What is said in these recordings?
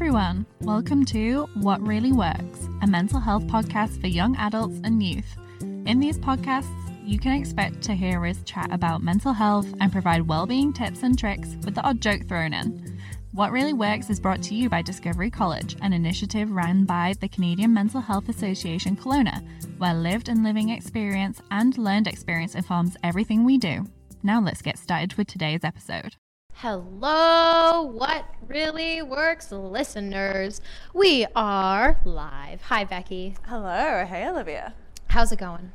everyone. Welcome to What Really Works, a mental health podcast for young adults and youth. In these podcasts, you can expect to hear us chat about mental health and provide well-being tips and tricks with the odd joke thrown in. What Really Works is brought to you by Discovery College, an initiative run by the Canadian Mental Health Association Kelowna, where lived and living experience and learned experience informs everything we do. Now let's get started with today's episode. Hello, what really works, listeners? We are live. Hi, Becky. Hello. Hey, Olivia. How's it going?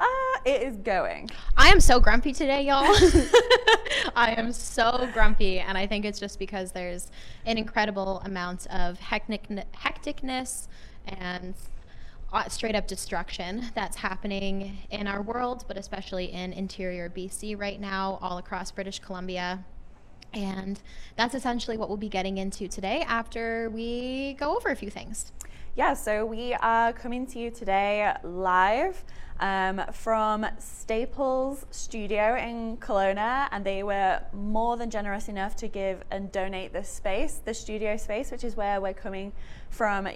Uh, it is going. I am so grumpy today, y'all. I am so grumpy, and I think it's just because there's an incredible amount of hectic- hecticness and uh, straight up destruction that's happening in our world, but especially in interior BC right now, all across British Columbia. And that's essentially what we'll be getting into today after we go over a few things. Yeah, so we are coming to you today live um, from Staples Studio in Kelowna, and they were more than generous enough to give and donate this space, the studio space, which is where we're coming from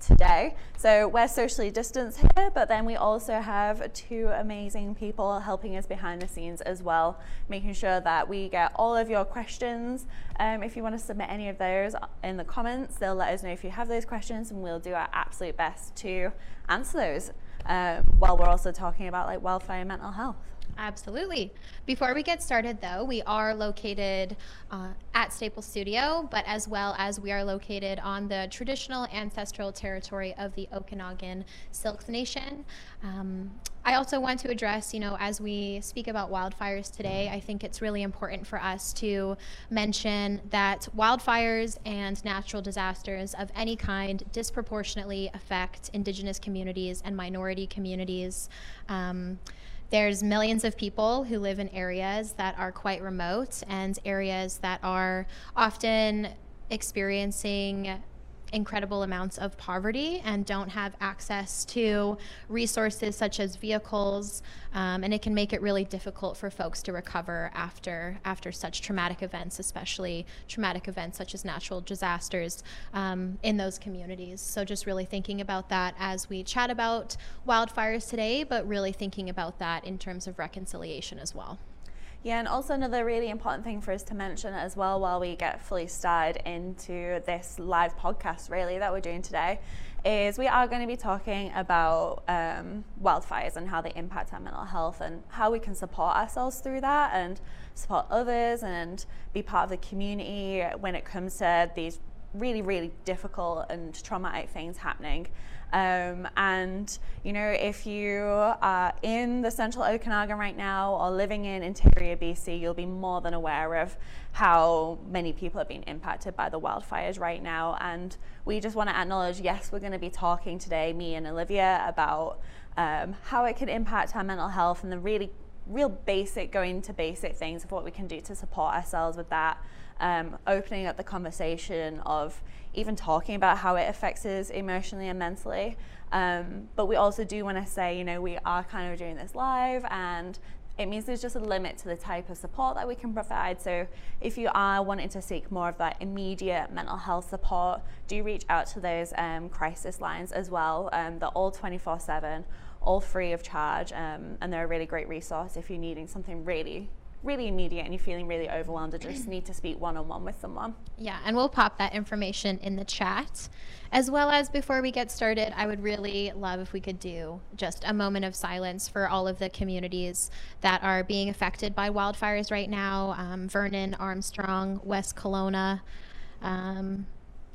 today. So we're socially distanced here, but then we also have two amazing people helping us behind the scenes as well, making sure that we get all of your questions. Um, if you want to submit any of those in the comments, they'll let us know if you have those questions, and we'll do our absolute best to answer those. Um, while we're also talking about like wildfire mental health. Absolutely. Before we get started, though, we are located uh, at Staples Studio, but as well as we are located on the traditional ancestral territory of the Okanagan Syilx Nation. Um, I also want to address, you know, as we speak about wildfires today, I think it's really important for us to mention that wildfires and natural disasters of any kind disproportionately affect Indigenous communities and minority communities. Um, there's millions of people who live in areas that are quite remote and areas that are often experiencing incredible amounts of poverty and don't have access to resources such as vehicles um, and it can make it really difficult for folks to recover after after such traumatic events especially traumatic events such as natural disasters um, in those communities. So just really thinking about that as we chat about wildfires today but really thinking about that in terms of reconciliation as well yeah, and also another really important thing for us to mention as well while we get fully started into this live podcast, really, that we're doing today, is we are going to be talking about um, wildfires and how they impact our mental health and how we can support ourselves through that and support others and be part of the community when it comes to these really, really difficult and traumatic things happening. Um, and, you know, if you are in the central Okanagan right now or living in interior BC, you'll be more than aware of how many people are being impacted by the wildfires right now. And we just want to acknowledge yes, we're going to be talking today, me and Olivia, about um, how it can impact our mental health and the really, real basic, going to basic things of what we can do to support ourselves with that. Um, opening up the conversation of even talking about how it affects us emotionally and mentally. Um, but we also do want to say, you know, we are kind of doing this live and it means there's just a limit to the type of support that we can provide. So if you are wanting to seek more of that immediate mental health support, do reach out to those um, crisis lines as well. Um, they're all 24 7, all free of charge, um, and they're a really great resource if you're needing something really really immediate and you're feeling really overwhelmed and just need to speak one on one with someone. Yeah, and we'll pop that information in the chat. As well as before we get started, I would really love if we could do just a moment of silence for all of the communities that are being affected by wildfires right now um, Vernon, Armstrong, West Kelowna, um,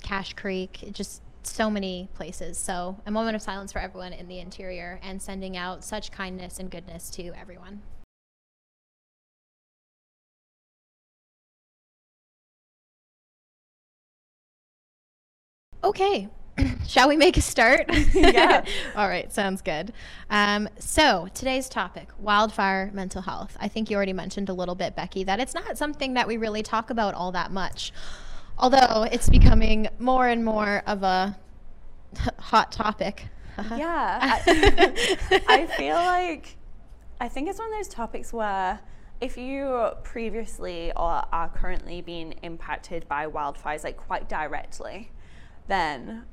Cache Creek, just so many places. So, a moment of silence for everyone in the interior and sending out such kindness and goodness to everyone. Okay. Shall we make a start? Yeah. All right, sounds good. Um, so, today's topic wildfire mental health. I think you already mentioned a little bit, Becky, that it's not something that we really talk about all that much, although it's becoming more and more of a hot topic. yeah. I, I feel like, I think it's one of those topics where if you previously or are currently being impacted by wildfires, like quite directly, then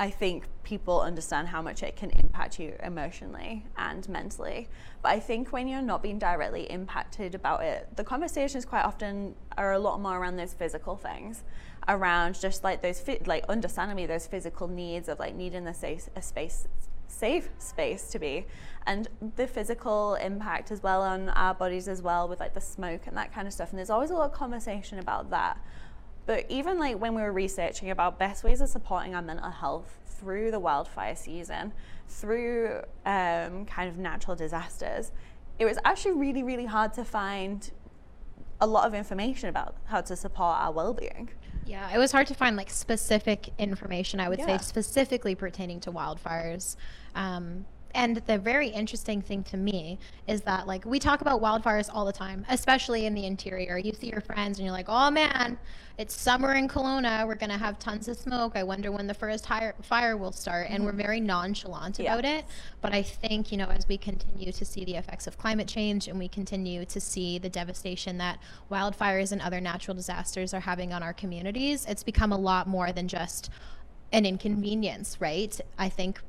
I think people understand how much it can impact you emotionally and mentally. But I think when you're not being directly impacted about it, the conversations quite often are a lot more around those physical things, around just like those like understandably those physical needs of like needing a safe a space safe space to be. And the physical impact as well on our bodies as well with like the smoke and that kind of stuff. And there's always a lot of conversation about that but even like when we were researching about best ways of supporting our mental health through the wildfire season, through um, kind of natural disasters, it was actually really, really hard to find a lot of information about how to support our well-being. Yeah, it was hard to find like specific information. I would Yeah. say specifically pertaining to wildfires. Um, and the very interesting thing to me is that like we talk about wildfires all the time, especially in the interior. You see your friends and you're like, "Oh man, it's summer in Kelowna. We're gonna have tons of smoke. I wonder when the first hire- fire will start." And we're mm-hmm. very nonchalant Yeah. about it. But I think you know as we continue to see the effects of climate change and we continue to see the devastation that wildfires and other natural disasters are having on our communities, it's become a lot more than just an inconvenience, right? I think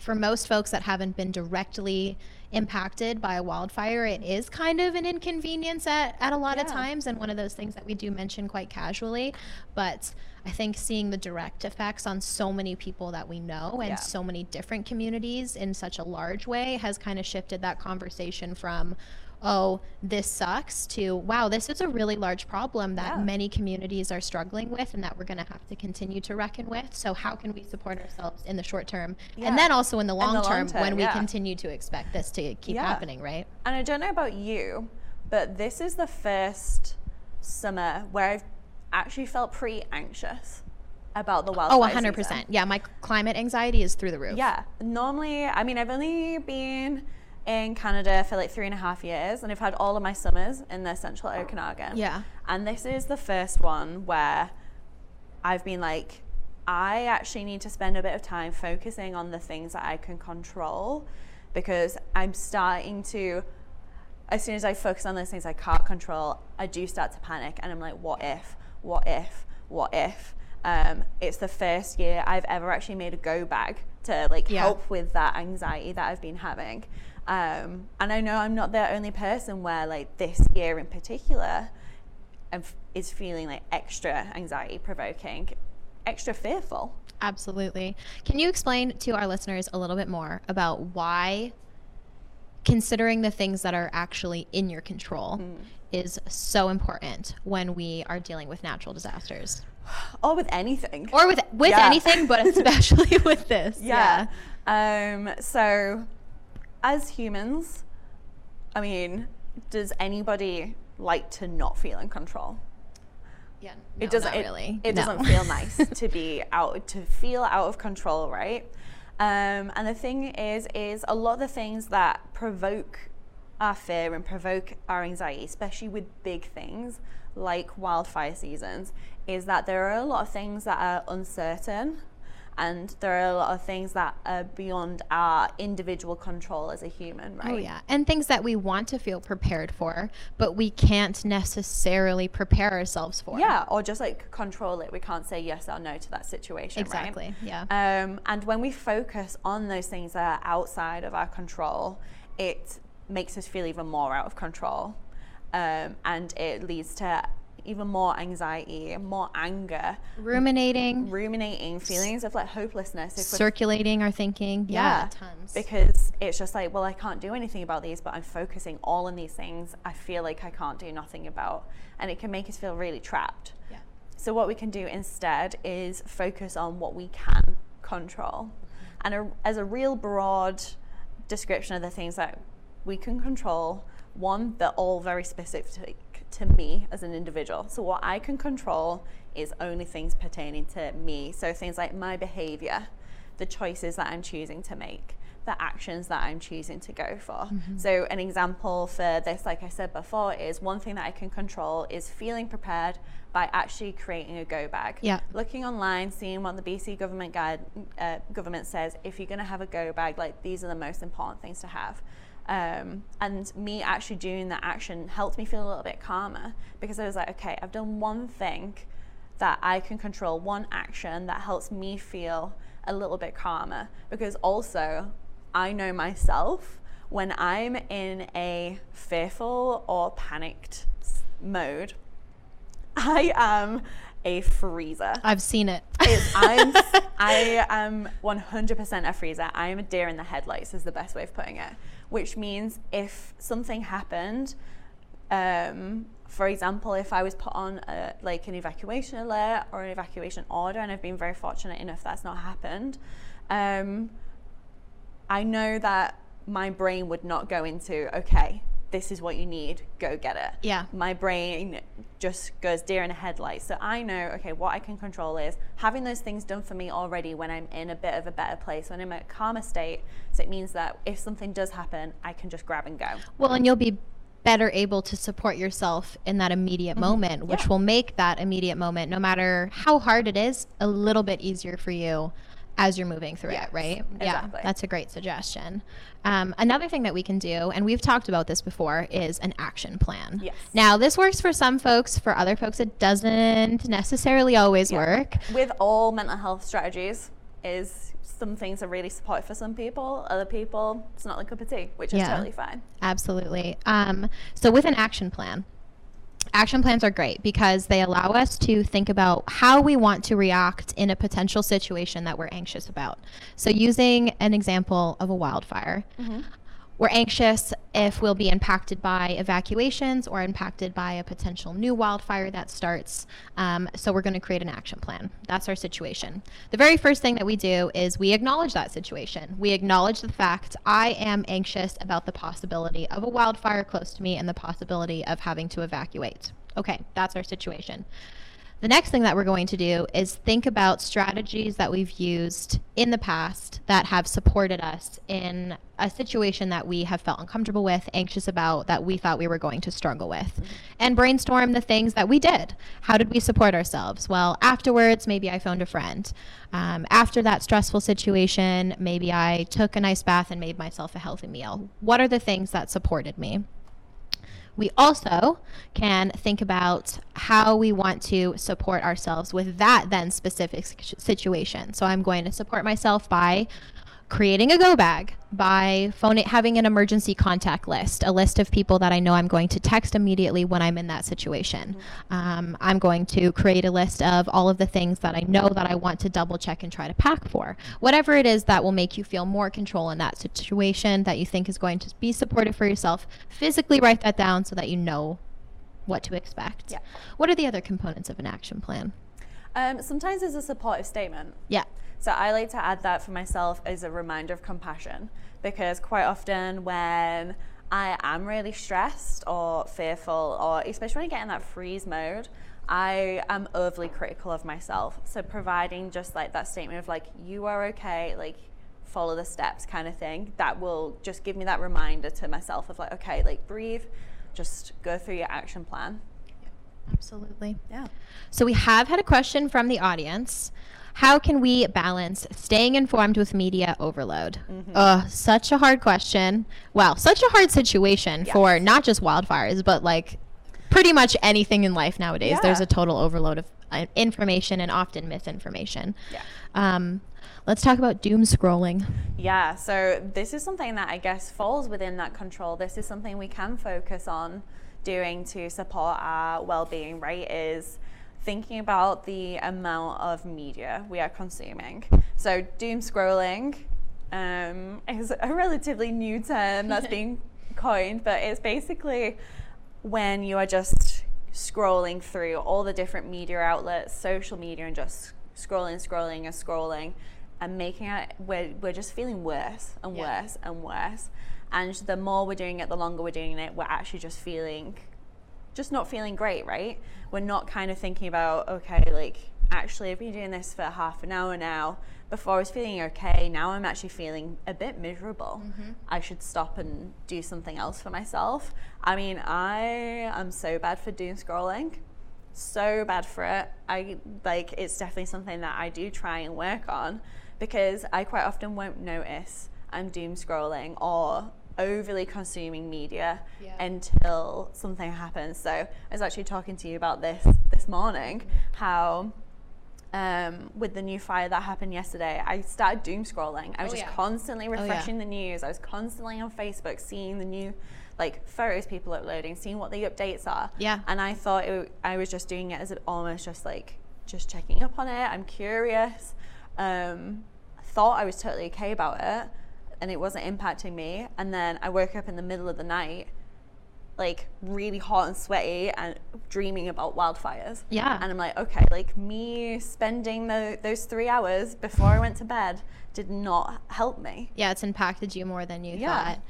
for most folks that haven't been directly impacted by a wildfire, it is kind of an inconvenience at, at a lot of times and one of those things that we do mention quite casually. But I think seeing the direct effects on so many people that we know and Yeah. so many different communities in such a large way has kind of shifted that conversation from oh, this sucks to wow, this is a really large problem that Yeah. many communities are struggling with and that we're going to have to continue to reckon with. So, how can we support ourselves in the short term Yeah. and then also in the long, the long term, term, when we continue to expect this to keep Yeah. happening, right? And I don't know about you, but this is the first summer where I've actually felt pretty anxious about the oh, wildfire Oh, 100%. season. Yeah, my climate anxiety is through the roof. Yeah. Normally, I mean, I've only been in Canada for like three and a half years, and I've had all of my summers in the central Okanagan. Yeah. And this is the first one where I've been like, I actually need to spend a bit of time focusing on the things that I can control because I'm starting to, as soon as I focus on those things I can't control, I do start to panic and I'm like, what if, what if, what if? Um, it's the first year I've ever actually made a go bag to like Yeah. help with that anxiety that I've been having. Um, and I know I'm not the only person where like this year in particular f- is feeling like extra anxiety provoking, extra fearful. Absolutely. Can you explain to our listeners a little bit more about why considering the things that are actually in your control Hmm. is so important when we are dealing with natural disasters Or with anything. or with with Yeah. anything but especially with this. yeah. Um, so, as humans, I mean, does anybody like to not feel in control? Yeah. it no, doesn't not it, really. it No. doesn't feel nice to be out to feel out of control right um, and the thing is is a lot of the things that provoke our fear and provoke our anxiety especially with big things like wildfire seasons is that there are a lot of things that are uncertain and there are a lot of things that are beyond our individual control as a human right Oh yeah, and things that we want to feel prepared for, but we can't necessarily prepare ourselves for. yeah or just like control it we can't say yes or no to that situation right? exactly. Yeah. Um, and when we focus on those things that are outside of our control, it makes us feel even more out of control. Um, and it leads to even more anxiety, more anger, Ruminating, ruminating, feelings of like hopelessness. If circulating our thinking. Yeah, tons. because it's just like, well, I can't do anything about these, but I'm focusing all on these things I feel like I can't do nothing about. And it can make us feel really trapped. yeah. So, what we can do instead is focus on what we can control. Mm-hmm. And a, as a real broad description of the things that we can control, one, they're all very specific to me as an individual. So, what I can control is only things pertaining to me. So, things like my behavior, the choices that I'm choosing to make, the actions that I'm choosing to go for. So, an example for this, like I said before, is one thing that I can control is feeling prepared by actually creating a go bag. Yeah. Looking online, seeing what the BC government guide uh, government says. If you're going to have a go bag, like these are the most important things to have. Um, and me actually doing that action helped me feel a little bit calmer because I was like, okay, I've done one thing that I can control one action that helps me feel a little bit calmer. Because also, I know myself when I'm in a fearful or panicked mode, I am a freezer. I've seen it. I'm, I am 100% a freezer. I am a deer in the headlights, is the best way of putting it. Which means if something happened, um, for example, if I was put on a, like an evacuation alert or an evacuation order, and I've been very fortunate enough that's not happened, um, I know that my brain would not go into, okay, this is what you need, go get it. Yeah. My brain just goes deer in a headlight. So I know, okay, what I can control is having those things done for me already when I'm in a bit of a better place, when I'm in a calmer state. So it means that if something does happen, I can just grab and go. Well, and you'll be better able to support yourself in that immediate mm-hmm. moment, which yeah. will make that immediate moment, no matter how hard it is, a little bit easier for you as you're moving through yes, it, right? Exactly. Yeah, that's a great suggestion. Um, another thing that we can do, and we've talked about this before, is an action plan. Yes. Now, this works for some folks. For other folks, it doesn't necessarily always yeah. work. With all mental health strategies, is some things are really supportive for some people. Other people, it's not like a cup of tea, which is totally fine. Absolutely. Um, so, with an action plan, action plans are great because they allow us to think about how we want to react in a potential situation that we're anxious about. So, using an example of a wildfire, mm-hmm. We're anxious if we'll be impacted by evacuations or impacted by a potential new wildfire that starts. Um, so we're going to create an action plan. That's our situation. The very first thing that we do is we acknowledge that situation. We acknowledge the fact I am anxious about the possibility of a wildfire close to me and the possibility of having to evacuate. Okay, that's our situation. The next thing that we're going to do is think about strategies that we've used in the past that have supported us in a situation that we have felt uncomfortable with, anxious about, that we thought we were going to struggle with, and brainstorm the things that we did. How did we support ourselves? Well, afterwards, maybe I phoned a friend. Um, after that stressful situation, maybe I took a nice bath and made myself a healthy meal. What are the things that supported me? We also can think about how we want to support ourselves with that then specific situation. So I'm going to support myself by creating a go bag by phoning having an emergency contact list a list of people that i know i'm going to text immediately when i'm in that situation. Mm-hmm. um, i'm going to create a list of all of the things that i know that i want to double check and try to pack for. Whatever it is that will make you feel more control in that situation that you think is going to be supportive for yourself physically write that down so that you know what to expect. Yeah. what are the other components of an action plan? Um, sometimes it's a supportive statement. Yeah so I like to add that for myself as a reminder of compassion because quite often when I am really stressed or fearful, or especially when I get in that freeze mode, I am overly critical of myself. So providing just like that statement of like, you are okay, like follow the steps kind of thing, that will just give me that reminder to myself of like, okay, like breathe, just go through your action plan. Absolutely. Yeah. So we have had a question from the audience. How can we balance staying informed with media overload? Mm-hmm. Uh, such a hard question. Well, such a hard situation yes. for not just wildfires, but like pretty much anything in life nowadays. Yeah. There's a total overload of uh, information and often misinformation. Yeah. Um, let's talk about doom scrolling. Yeah, so this is something that I guess falls within that control. This is something we can focus on doing to support our well-being, right? Is thinking about the amount of media we are consuming. So, doom scrolling um, is a relatively new term that's being coined, but it's basically when you are just scrolling through all the different media outlets, social media, and just scrolling, scrolling, and scrolling, and making it, we're, we're just feeling worse and yeah. worse and worse. And the more we're doing it, the longer we're doing it, we're actually just feeling just not feeling great, right? We're not kind of thinking about, okay, like, actually, I've been doing this for half an hour now. Before I was feeling okay, now I'm actually feeling a bit miserable. Mm-hmm. I should stop and do something else for myself. I mean, I am so bad for doom scrolling, so bad for it. I like it's definitely something that I do try and work on because I quite often won't notice I'm doom scrolling or overly consuming media Yeah. until something happens. So I was actually talking to you about this this morning, how um, with the new fire that happened yesterday, I started doom scrolling. I was Oh, just yeah. constantly yeah. refreshing the news. I was constantly on Facebook seeing the new like photos people uploading, seeing what the updates are. Yeah. And I thought it, I was just doing it as almost just like just checking up on it. I'm curious. Um, thought I was totally okay about it, and it wasn't impacting me. And then I woke up in the middle of the night, like really hot and sweaty, and dreaming about wildfires. Yeah. And I'm like, okay, like me spending the, those three hours before I went to bed did not help me. yeah, it's impacted you more than you Yeah. thought.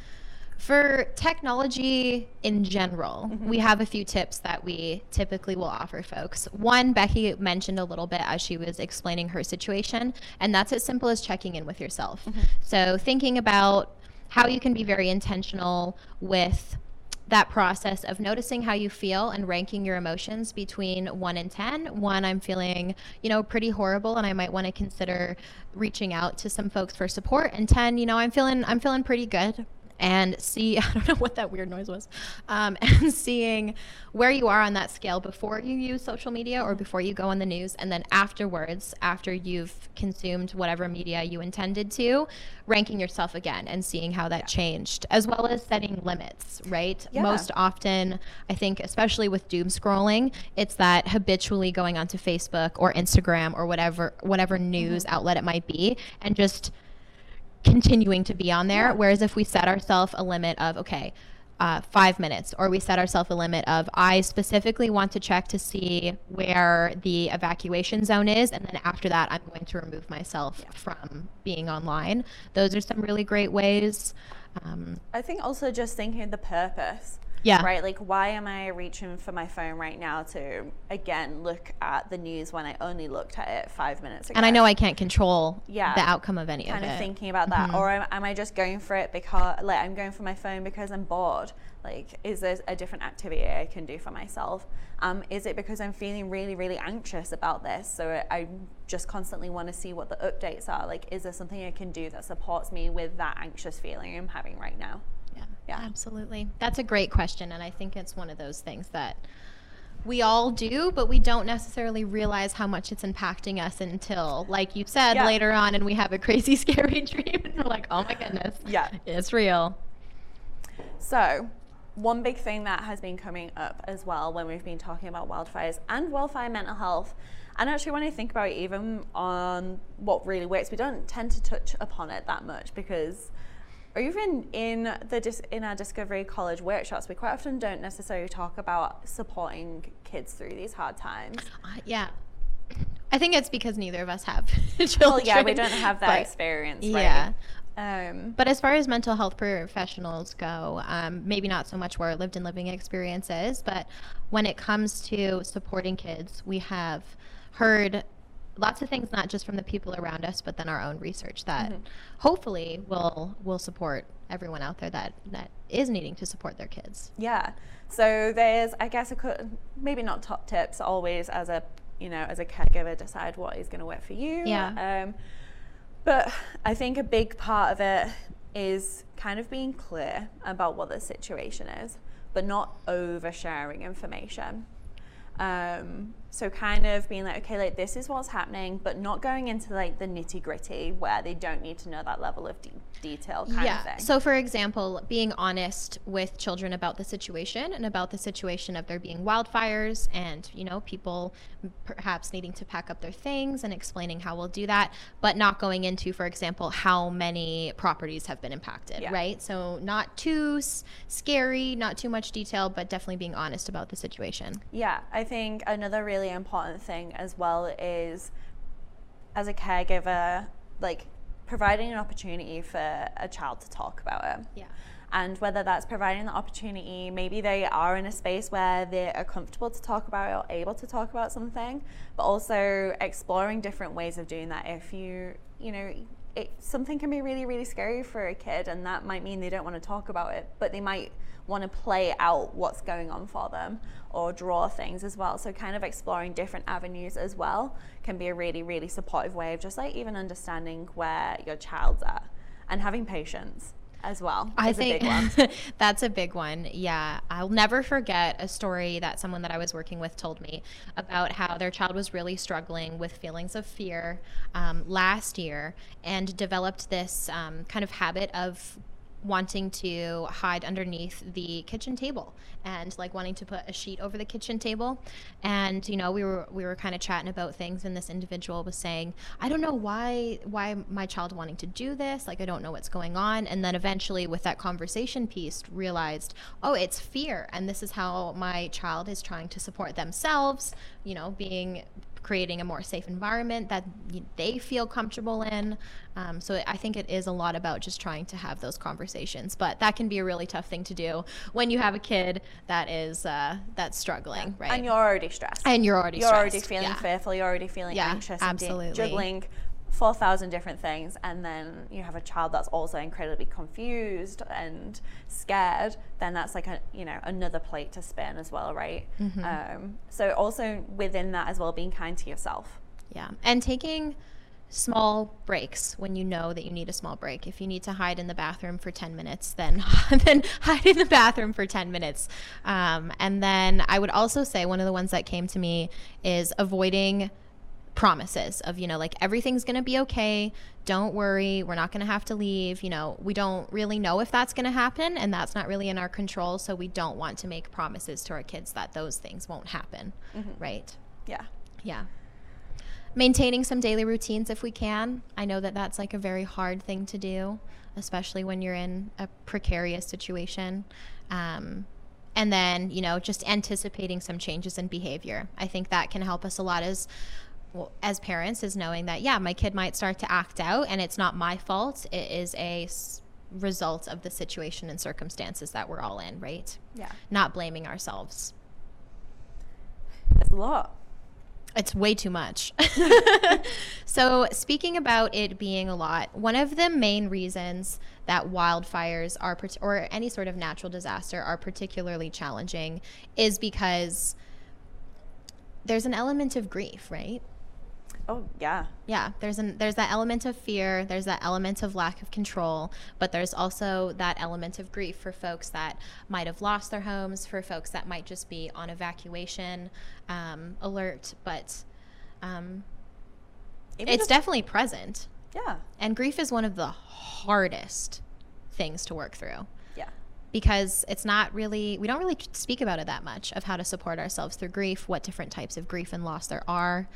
For technology in general, Mm-hmm. we have a few tips that we typically will offer folks. One, Becky mentioned a little bit as she was explaining her situation, and that's as simple as checking in with yourself. Mm-hmm. So, thinking about how you can be very intentional with that process of noticing how you feel and ranking your emotions between 1 and 10 1 i'm feeling you know pretty horrible and i might want to consider reaching out to some folks for support and 10 you know i'm feeling i'm feeling pretty good and see i don't know what that weird noise was um, and seeing where you are on that scale before you use social media or before you go on the news and then afterwards after you've consumed whatever media you intended to ranking yourself again and seeing how that changed as well as setting limits right? Yeah. most often i think especially with doom scrolling it's that habitually going onto facebook or instagram or whatever whatever news outlet it might be and just continuing to be on there. Yeah. Whereas if we set ourselves a limit of, okay, uh, five minutes, or we set ourselves a limit of, I specifically want to check to see where the evacuation zone is, and then after that, I'm going to remove myself from being online. Those are some really great ways. Um, I think also just thinking of the purpose. Yeah. Right? Like, why am I reaching for my phone right now to, again, look at the news when I only looked at it five minutes ago? and I know I can't control Yeah. the outcome of any kind of of it. thinking about that. Or am, am I just going for it because, like, I'm going for my phone because I'm bored? Like, is there a different activity I can do for myself? Um, is it because I'm feeling really, really anxious about this? So I just constantly want to see what the updates are. Like, is there something I can do that supports me with that anxious feeling I'm having right now? Yeah, absolutely. That's a great question, and I think it's one of those things that we all do, but we don't necessarily realize how much it's impacting us until, like you said, Yeah. later on, and we have a crazy, scary dream, and we're like, "Oh my goodness, Yeah. it's real." So, one big thing that has been coming up as well when we've been talking about wildfires and wildfire mental health, and actually when I think about it, even on what really works, we don't tend to touch upon it that much because, or even in the in our Discovery College workshops, we quite often don't necessarily talk about supporting kids through these hard times. Uh, yeah, I think it's because neither of us have children. Well, yeah, we don't have that but- experience, right? Yeah. Um, But as far as mental health professionals go, um, maybe not so much where lived and living experiences, but when it comes to supporting kids, we have heard lots of things, not just from the people around us, but then our own research that hopefully will will support everyone out there that that is needing to support their kids. Yeah. So there's, I guess, a cou- maybe not top tips always as a, you know, as a caregiver, decide what is going to work for you. Yeah. Um, but I think a big part of it is kind of being clear about what the situation is, but not oversharing information. Um, so kind of being like, okay, like this is what's happening, but not going into like the nitty gritty where they don't need to know that level of de- detail kind of thing. So, for example, being honest with children about the situation and about the situation of there being wildfires and, you know, people perhaps needing to pack up their things and explaining how we'll do that, but not going into, for example, how many properties have been impacted, Yeah. right? So, not too s- scary, not too much detail, but definitely being honest about the situation. Yeah, I think another really important thing as well is as a caregiver, like providing an opportunity for a child to talk about it. Yeah. And whether that's providing the opportunity, maybe they are in a space where they are comfortable to talk about it or able to talk about something, but also exploring different ways of doing that. If you, you know, it, something can be really, really scary for a kid, and that might mean they don't want to talk about it, but they might want to play out what's going on for them or draw things as well. So, kind of exploring different avenues as well can be a really, really supportive way of just like even understanding where your child's at and having patience. As well. I a think big one. that's a big one. Yeah. I'll never forget a story that someone that I was working with told me about how their child was really struggling with feelings of fear um, last year and developed this um, kind of habit of wanting to hide underneath the kitchen table and like wanting to put a sheet over the kitchen table. And you know we were we were kind of chatting about things and this individual was saying i don't know why why my child wanting to do this like i don't know what's going on. And then eventually with that conversation piece realized oh it's fear. And this is how my child is trying to support themselves you know being creating a more safe environment that they feel comfortable in. Um, so I think it is a lot about just trying to have those conversations, but that can be a really tough thing to do when you have a kid that is uh, that's struggling, Yeah. right? And you're already stressed. And you're already you're already feeling yeah. fearful. You're already feeling Yeah, anxious. and absolutely. juggling four thousand different things, and then you have a child that's also incredibly confused and scared. Then that's like a you know another plate to spin as well, right? Mm-hmm. Um, so also within that as well, being kind to yourself. Yeah. And taking small breaks when you know that you need a small break. If you need to hide in the bathroom for 10 minutes, then then hide in the bathroom for 10 minutes. Um, and then I would also say one of the ones that came to me is avoiding promises of you know like everything's going to be okay don't worry we're not going to have to leave you know we don't really know if that's going to happen and that's not really in our control so we don't want to make promises to our kids that those things won't happen right Yeah. yeah. Maintaining some daily routines if we can. I know that that's like a very hard thing to do, especially when you're in a precarious situation. Um, and then, you know, just anticipating some changes in behavior. I think that can help us a lot as well, as parents is knowing that yeah, my kid might start to act out and it's not my fault. It is a s- result of the situation and circumstances that we're all in, right? Yeah. Not blaming ourselves. It's a lot. It's way too much. so, speaking about it being a lot, one of the main reasons that wildfires are, or any sort of natural disaster, are particularly challenging is because there's an element of grief, right? Oh yeah. Yeah, there's an there's that element of fear, there's that element of lack of control, but there's also that element of grief for folks that might have lost their homes, for folks that might just be on evacuation um, alert. But um, it's just- definitely present, yeah. and grief is one of the hardest things to work through Yeah. because it's not really we don't really speak about it that much of how to support ourselves through grief, what different types of grief and loss there are.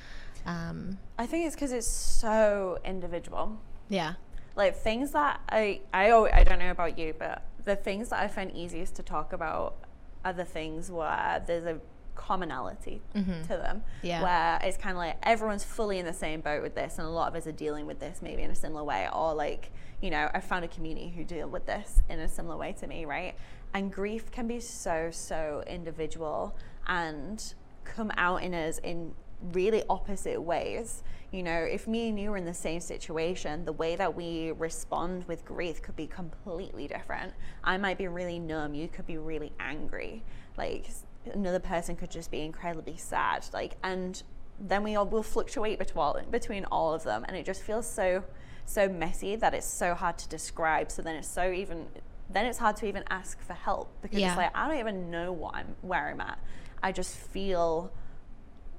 Um, I think it's because it's so individual. yeah. like things that I I I don't know about you, but the things that I find easiest to talk about are the things where there's a commonality to them. Yeah. Where it's kind of like everyone's fully in the same boat with this, and a lot of us are dealing with this maybe in a similar way, or like you know I found a community who deal with this in a similar way to me, right? And grief can be so so individual and come out in us in really opposite ways. You know, if me and you were in the same situation, the way that we respond with grief could be completely different. I might be really numb, you could be really angry. Like another person could just be incredibly sad. Like and then we all will fluctuate between between all of them and it just feels so so messy that it's so hard to describe. So then it's so even then it's hard to even ask for help because Yeah. it's like I don't even know what I'm where I'm at. I just feel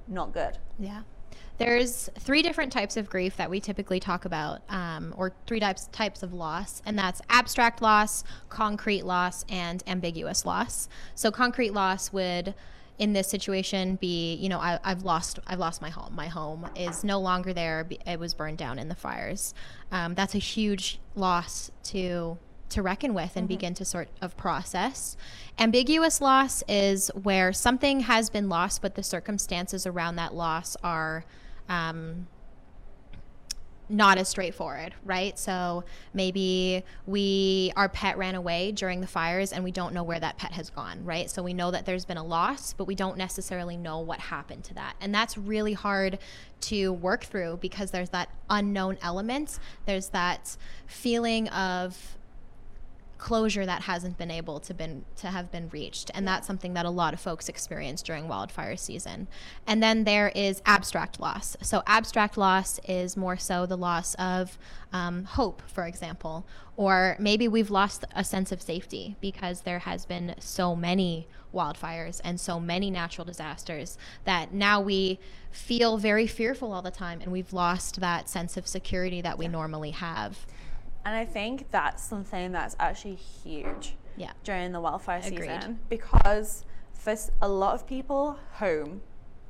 not good. Yeah. There's three different types of grief that we typically talk about, um, or three types types of loss, and that's abstract loss, concrete loss, and ambiguous loss. So concrete loss would, in this situation, be you know I, I've lost I've lost my home. My home is no longer there. It was burned down in the fires. Um, that's a huge loss to to reckon with and begin to sort of process. Ambiguous loss is where something has been lost, but the circumstances around that loss are um, not as straightforward, right? So maybe we our pet ran away during the fires and we don't know where that pet has gone, right? So we know that there's been a loss, but we don't necessarily know what happened to that. And that's really hard to work through because there's that unknown element. There's that feeling of closure that hasn't been able to been to have been reached. And that's something that a lot of folks experience during wildfire season. And then there is abstract loss. So abstract loss is more so the loss of um, hope for example or maybe we've lost a sense of safety because there has been so many wildfires and so many natural disasters that now we feel very fearful all the time and we've lost that sense of security that we normally have And I think that's something that's actually huge yeah during the wildfire Agreed. season because for a lot of people, home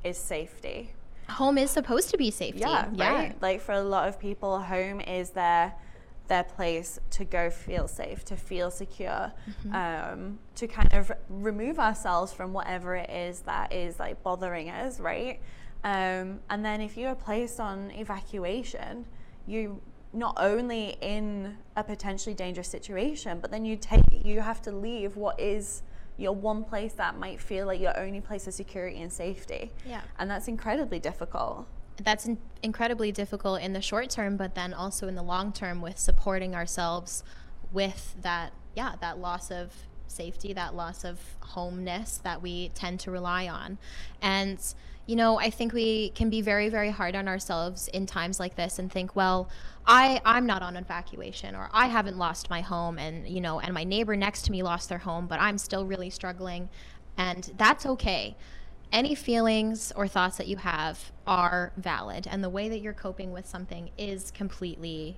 is safety. home is supposed to be safety Yeah, right. Like for a lot of people, home is their their place to go feel safe, to feel secure, Mm-hmm. um, to kind of remove ourselves from whatever it is that is like bothering us, right? Um, and then if you are placed on evacuation, you not only in a potentially dangerous situation, but then you take you have to leave what is your one place that might feel like your only place of security and safety. Yeah. And that's incredibly difficult. that's in- incredibly difficult in the short term but then also in the long term with supporting ourselves with that yeah that loss of safety that loss of homeness that we tend to rely on and you know i think we can be very very hard on ourselves in times like this and think well i i'm not on evacuation or i haven't lost my home and you know and my neighbor next to me lost their home but i'm still really struggling. And that's okay. Any feelings or thoughts that you have are valid. And the way that you're coping with something is completely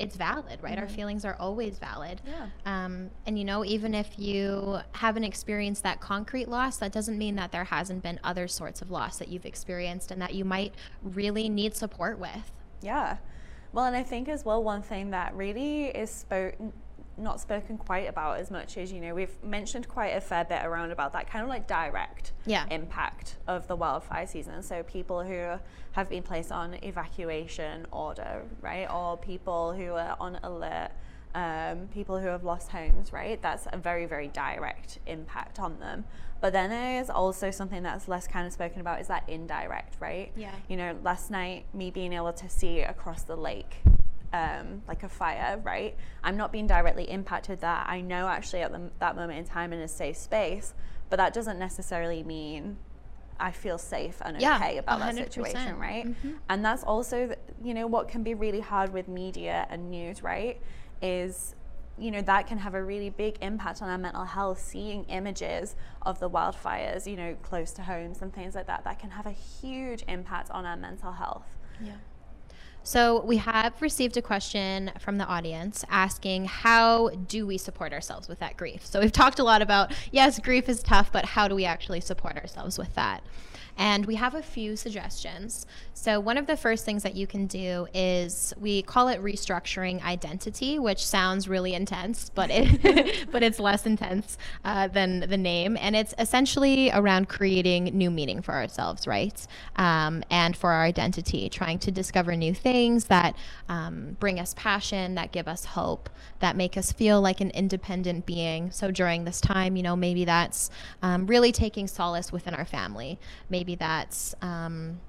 it's valid right our feelings are always valid Yeah. um, and you know even if you haven't experienced that concrete loss that doesn't mean that there hasn't been other sorts of loss that you've experienced and that you might really need support with Yeah. Well, and I think as well, one thing that really is spoken, not spoken quite about as much as you know, we've mentioned quite a fair bit around about that kind of like direct Yeah. impact of the wildfire season. So people who have been placed on evacuation order, right? Or people who are on alert, um, people who have lost homes, right? That's a very, very direct impact on them. But then there's also something that's less kind of spoken about is that indirect, right? Yeah. You know, last night, me being able to see across the lake, um, like a fire, right? I'm not being directly impacted that. I know actually at the, that moment in time in a safe space, but that doesn't necessarily mean I feel safe and Yeah, okay about that 100%. situation, right? Mhm. And that's also, you know, what can be really hard with media and news, right? Is, you know, that can have a really big impact on our mental health. Seeing images of the wildfires, you know, close to homes and things like that, that can have a huge impact on our mental health. Yeah. So we have received a question from the audience asking how do we support ourselves with that grief? So we've talked a lot about yes, grief is tough, but how do we actually support ourselves with that? And we have a few suggestions. So one of the first things that you can do is we call it restructuring identity, which sounds really intense, but it but it's less intense uh, than the name, and it's essentially around creating new meaning for ourselves, right? Um, and for our identity, trying to discover new things that um, bring us passion, that give us hope, that make us feel like an independent being. So during this time, you know, maybe that's um, really taking solace within our family. Maybe that's um,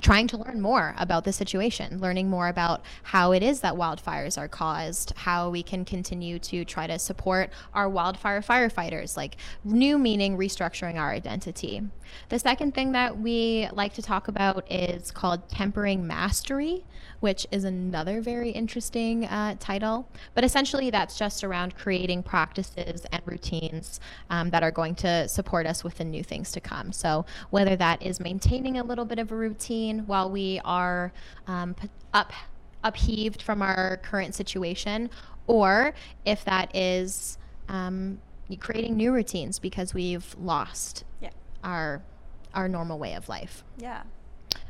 trying to learn more about the situation, learning more about how it is that wildfires are caused, how we can continue to try to support our wildfire firefighters, like new meaning, restructuring our identity. The second thing that we like to talk about is called tempering mastery, which is another very interesting uh, title. But essentially, that's just around creating practices and routines um, that are going to support us with the new things to come. So, whether that is maintaining a little bit of a routine while we are um, up upheaved from our current situation, or if that is um, creating new routines because we've lost Yeah. our our normal way of life. Yeah.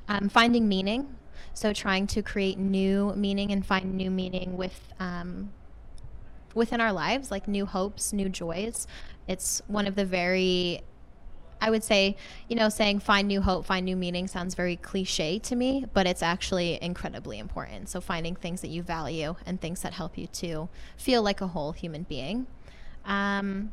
Um, finding meaning, so trying to create new meaning and find new meaning with um, within our lives, like new hopes, new joys. It's one of the very I would say, you know, saying find new hope, find new meaning sounds very cliche to me, but it's actually incredibly important. So finding things that you value and things that help you to feel like a whole human being. Um,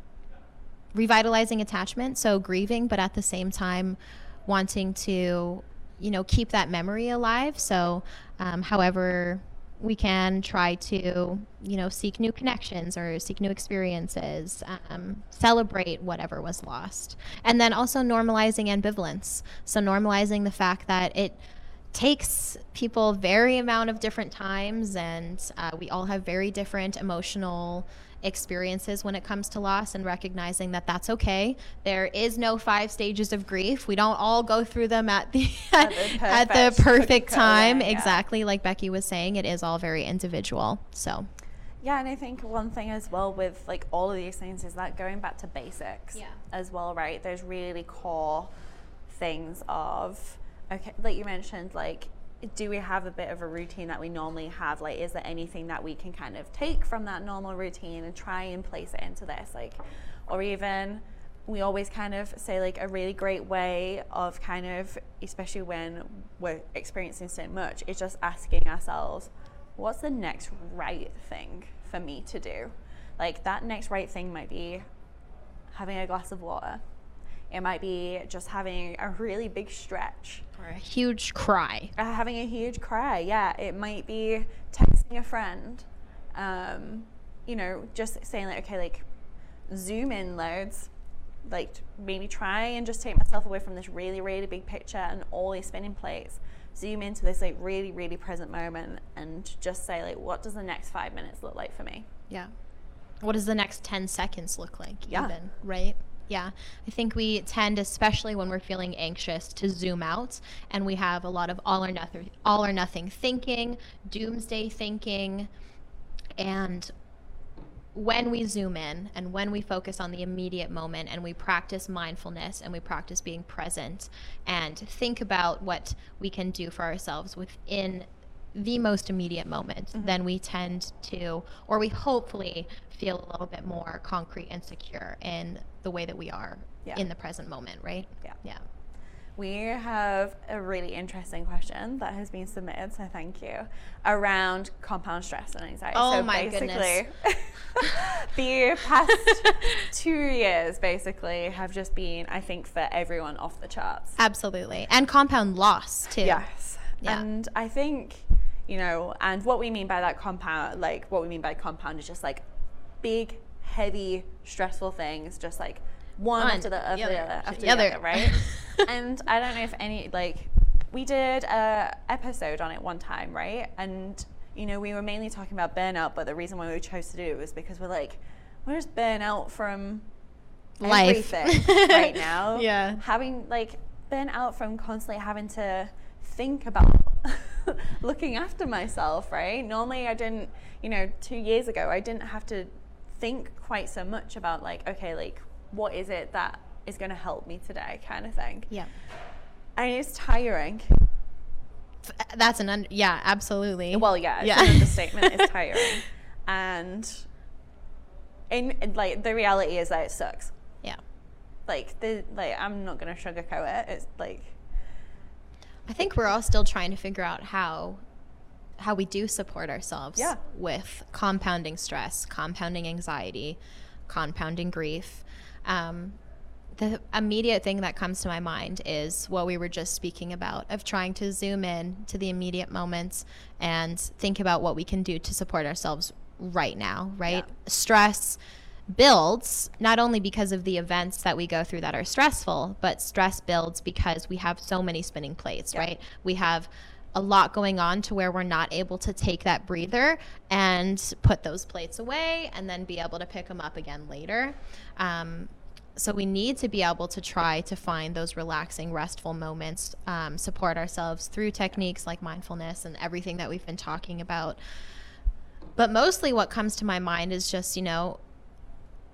revitalizing attachment, so grieving, but at the same time wanting to, you know, keep that memory alive. So, um, however we can try to, you know, seek new connections or seek new experiences, um, celebrate whatever was lost. And then also normalizing ambivalence. So normalizing the fact that it takes people very amount of different times and uh, we all have very different emotional experiences when it comes to loss and recognizing that that's okay. There is no five stages of grief. We don't all go through them at the at, the at the perfect time. Yeah. Exactly like Becky was saying, it is all very individual. So yeah, and I think one thing as well with like all of these things is that going back to basics yeah. as well, right? There's really core things of okay, like you mentioned, like do we have a bit of a routine that we normally have? Like, is there anything that we can kind of take from that normal routine and try and place it into this? Like, or even we always kind of say like a really great way of kind of, especially when we're experiencing so much, is just asking ourselves, what's the next right thing for me to do? Like, that next right thing might be having a glass of water it might be just having a really big stretch. Or a huge cry. Uh, having a huge cry, yeah. It might be texting a friend. Um, you know, just saying like, okay, like zoom in loads. Like maybe try and just take myself away from this really, really big picture and all these spinning plates. Zoom into this like really, really present moment and just say like, what does the next five minutes look like for me? Yeah. What does the next ten seconds look like? Yeah. Even, right? Yeah, I think we tend, especially when we're feeling anxious, to zoom out, and we have a lot of all or nothing, all or nothing thinking, doomsday thinking, and when we zoom in and when we focus on the immediate moment and we practice mindfulness and we practice being present and think about what we can do for ourselves within the most immediate moment, mm-hmm. then we tend to, or we hopefully feel a little bit more concrete and secure in the way that we are yeah. in the present moment, right? Yeah. Yeah. We have a really interesting question that has been submitted, so thank you, around compound stress and anxiety. Oh so my goodness. the past two years basically have just been, I think, for everyone off the charts. Absolutely. And compound loss too. Yes. Yeah. And I think you know, and what we mean by that compound, like what we mean by compound is just like big, heavy, stressful things, just like one, one after the, other, the other after the, the other, other right? and I don't know if any like we did a episode on it one time, right? And you know, we were mainly talking about burnout, but the reason why we chose to do it was because we're like, we're just burnout from Life. everything right now. Yeah. Having like burnout from constantly having to think about looking after myself, right? Normally, I didn't, you know, two years ago, I didn't have to think quite so much about, like, okay, like, what is it that is going to help me today, kind of thing. Yeah. And it's tiring. Uh, that's an, un- yeah, absolutely. Well, yeah, yeah. an understatement. it's tiring. And, in, like, the reality is that it sucks. Yeah. Like, the, like, I'm not going to sugarcoat it. It's like, I think we're all still trying to figure out how how we do support ourselves yeah. with compounding stress, compounding anxiety, compounding grief. Um, the immediate thing that comes to my mind is what we were just speaking about of trying to zoom in to the immediate moments and think about what we can do to support ourselves right now, right? Yeah. Stress, builds not only because of the events that we go through that are stressful, but stress builds because we have so many spinning plates, yeah. right? We have a lot going on to where we're not able to take that breather and put those plates away and then be able to pick them up again later. Um, so we need to be able to try to find those relaxing, restful moments, um, support ourselves through techniques like mindfulness and everything that we've been talking about. But mostly what comes to my mind is just, you know,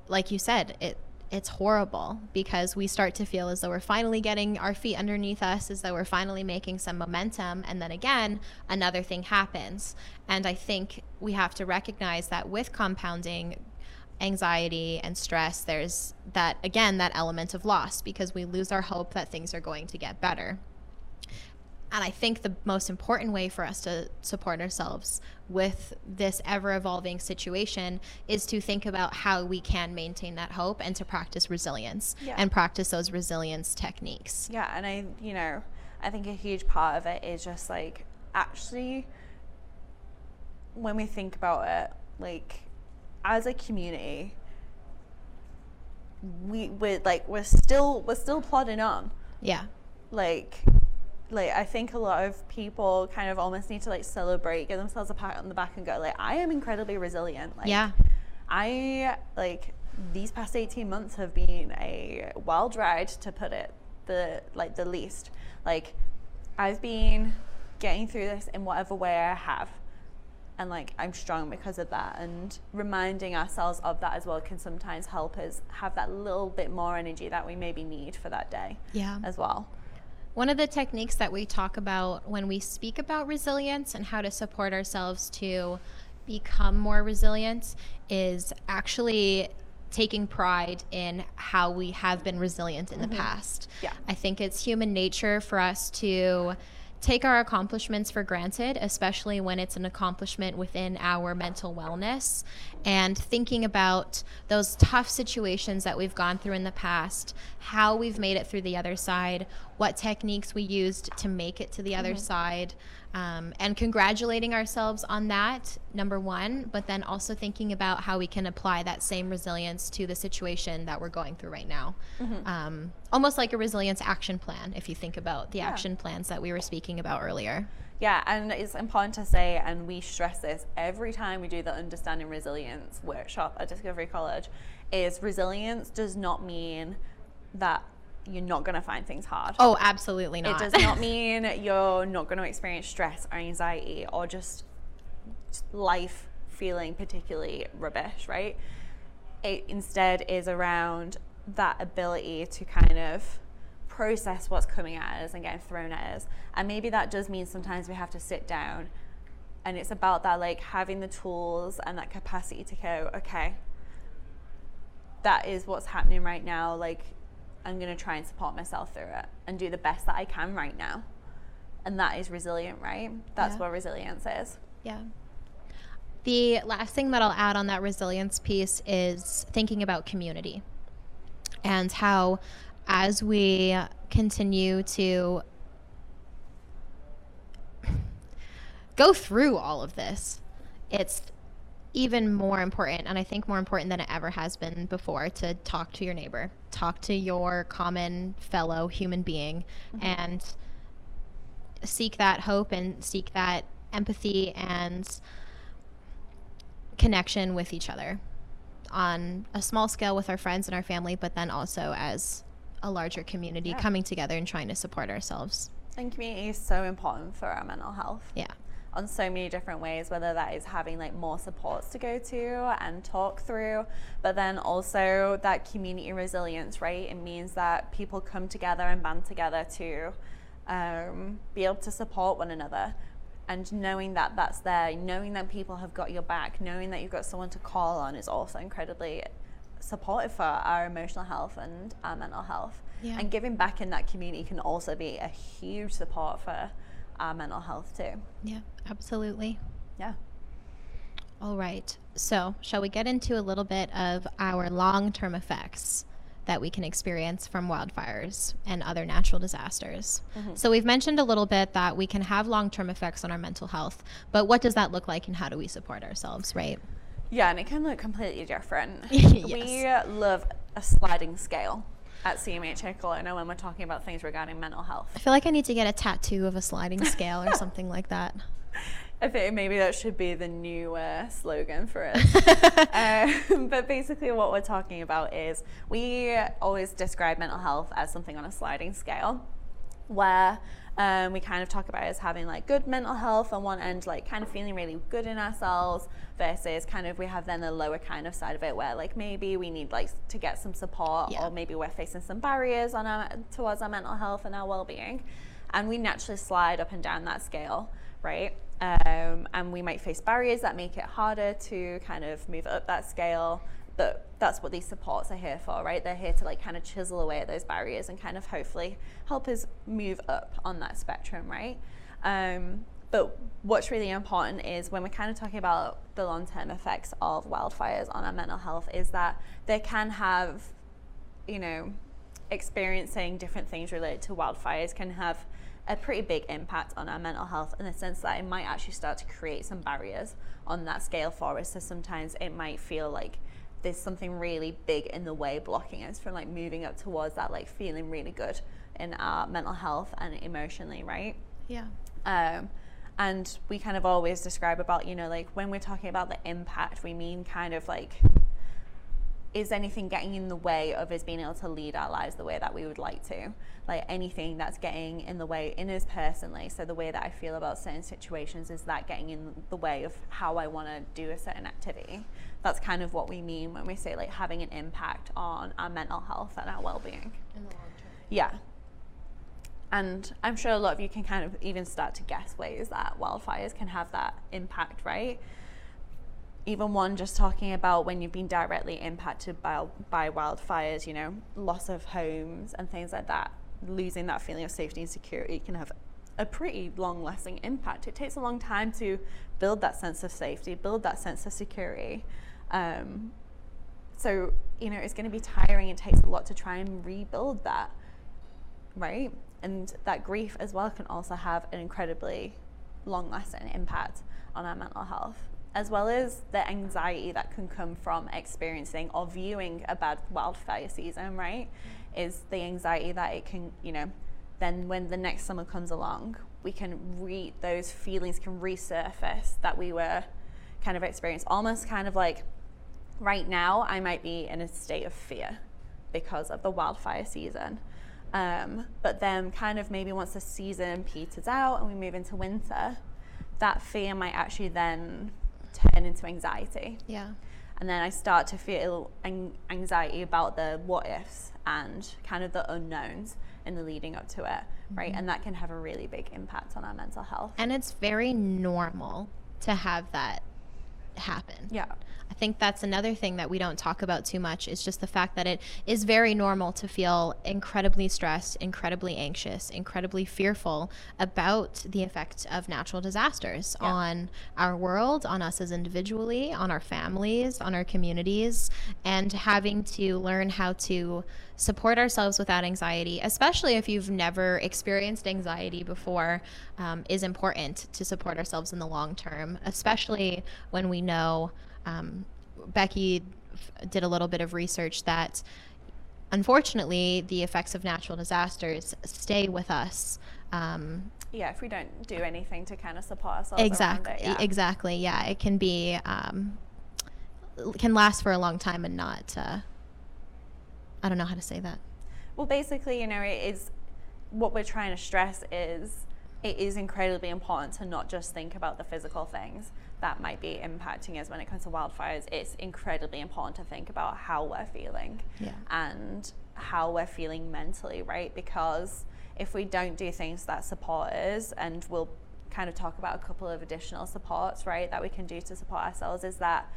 like you said, it it's horrible because we start to feel as though we're finally getting our feet underneath us, as though we're finally making some momentum. And then again, another thing happens. And I think we have to recognize that with compounding anxiety and stress, there's that, again, that element of loss because we lose our hope that things are going to get better. And I think the most important way for us to support ourselves with this ever evolving situation is to think about how we can maintain that hope and to practice resilience yeah. and practice those resilience techniques. Yeah. And I, you know, I think a huge part of it is just like actually when we think about it, like as a community, we we're like we're still we're still plodding on. Yeah. Like like I think a lot of people kind of almost need to like celebrate, give themselves a pat on the back and go like I am incredibly resilient. Like yeah. I like these past 18 months have been a wild ride to put it the like the least. Like I've been getting through this in whatever way I have. And like I'm strong because of that and reminding ourselves of that as well can sometimes help us have that little bit more energy that we maybe need for that day. Yeah. As well. One of the techniques that we talk about when we speak about resilience and how to support ourselves to become more resilient is actually taking pride in how we have been resilient in mm-hmm. the past. Yeah. I think it's human nature for us to take our accomplishments for granted, especially when it's an accomplishment within our mental wellness. And thinking about those tough situations that we've gone through in the past, how we've made it through the other side, what techniques we used to make it to the other mm-hmm. side, um, and congratulating ourselves on that, number one, but then also thinking about how we can apply that same resilience to the situation that we're going through right now. Mm-hmm. Um, almost like a resilience action plan, if you think about the yeah. action plans that we were speaking about earlier. Yeah, and it's important to say, and we stress this every time we do the Understanding Resilience workshop at Discovery College, is resilience does not mean that you're not going to find things hard. Oh, absolutely not. It does not mean you're not going to experience stress or anxiety or just life feeling particularly rubbish, right? It instead is around that ability to kind of process what's coming at us and getting thrown at us. And maybe that does mean sometimes we have to sit down and it's about that like having the tools and that capacity to go, okay, that is what's happening right now. Like I'm going to try and support myself through it and do the best that I can right now. And that is resilient, right? That's yeah. what resilience is. Yeah. The last thing that I'll add on that resilience piece is thinking about community and how, as we continue to go through all of this, it's even more important, and I think more important than it ever has been before, to talk to your neighbor, talk to your common fellow human being, mm-hmm. and seek that hope and seek that empathy and connection with each other on a small scale with our friends and our family, but then also as a larger community yeah. coming together and trying to support ourselves. And community is so important for our mental health. Yeah on so many different ways, whether that is having like more supports to go to and talk through, but then also that community resilience, right? It means that people come together and band together to um, be able to support one another. And knowing that that's there, knowing that people have got your back, knowing that you've got someone to call on is also incredibly supportive for our emotional health and our mental health. Yeah. And giving back in that community can also be a huge support for our mental health too. Yeah, absolutely. Yeah. All right. So, shall we get into a little bit of our long term effects that we can experience from wildfires and other natural disasters? Mm-hmm. So, we've mentioned a little bit that we can have long term effects on our mental health, but what does that look like and how do we support ourselves, right? Yeah, and it can look completely different. yes. We love a sliding scale at CMHA Kelowna when we're talking about things regarding mental health. I feel like I need to get a tattoo of a sliding scale or something like that. I think maybe that should be the new uh, slogan for it. um, but basically, what we're talking about is we always describe mental health as something on a sliding scale where um, we kind of talk about as having like good mental health on one end, like kind of feeling really good in ourselves, versus kind of we have then the lower kind of side of it where like maybe we need like to get some support, yeah. or maybe we're facing some barriers on our towards our mental health and our well-being, and we naturally slide up and down that scale, right? Um, and we might face barriers that make it harder to kind of move up that scale but that's what these supports are here for, right? They're here to like kind of chisel away at those barriers and kind of hopefully help us move up on that spectrum, right? Um, but what's really important is when we're kind of talking about the long term effects of wildfires on our mental health, is that they can have, you know, experiencing different things related to wildfires can have a pretty big impact on our mental health in the sense that it might actually start to create some barriers on that scale for us. So sometimes it might feel like there's something really big in the way blocking us from like moving up towards that like feeling really good in our mental health and emotionally, right? Yeah. Um, and we kind of always describe about, you know, like when we're talking about the impact, we mean kind of like, is anything getting in the way of us being able to lead our lives the way that we would like to? Like anything that's getting in the way in us personally. So the way that I feel about certain situations is that getting in the way of how I want to do a certain activity. That's kind of what we mean when we say like having an impact on our mental health and our well-being. In the long term. Yeah. And I'm sure a lot of you can kind of even start to guess ways that wildfires can have that impact, right? Even one just talking about when you've been directly impacted by, by wildfires, you know, loss of homes and things like that, losing that feeling of safety and security can have a pretty long lasting impact. It takes a long time to build that sense of safety, build that sense of security. Um, so, you know, it's going to be tiring. It takes a lot to try and rebuild that, right? And that grief as well can also have an incredibly long lasting impact on our mental health, as well as the anxiety that can come from experiencing or viewing a bad wildfire season, right? Is the anxiety that it can, you know, then when the next summer comes along, we can re those feelings can resurface that we were kind of experienced almost kind of like right now I might be in a state of fear because of the wildfire season. Um, but then, kind of maybe once the season peters out and we move into winter, that fear might actually then turn into anxiety. Yeah. And then I start to feel anxiety about the what ifs and kind of the unknowns in the leading up to it, right? Mm-hmm. And that can have a really big impact on our mental health. And it's very normal to have that happen. Yeah. I think that's another thing that we don't talk about too much is just the fact that it is very normal to feel incredibly stressed, incredibly anxious, incredibly fearful about the effect of natural disasters yeah. on our world, on us as individually, on our families, on our communities, and having to learn how to support ourselves without anxiety, especially if you've never experienced anxiety before, um, is important to support ourselves in the long term, especially when we know um, Becky f- did a little bit of research that unfortunately the effects of natural disasters stay with us. Um, yeah, if we don't do anything to kind of support ourselves. Exactly. It, yeah. Exactly. Yeah, it can be um, can last for a long time and not. Uh, I don't know how to say that. Well, basically, you know, it is what we're trying to stress is it is incredibly important to not just think about the physical things that might be impacting us when it comes to wildfires, it's incredibly important to think about how we're feeling yeah. and how we're feeling mentally, right? Because if we don't do things that support us, and we'll kind of talk about a couple of additional supports, right, that we can do to support ourselves, is that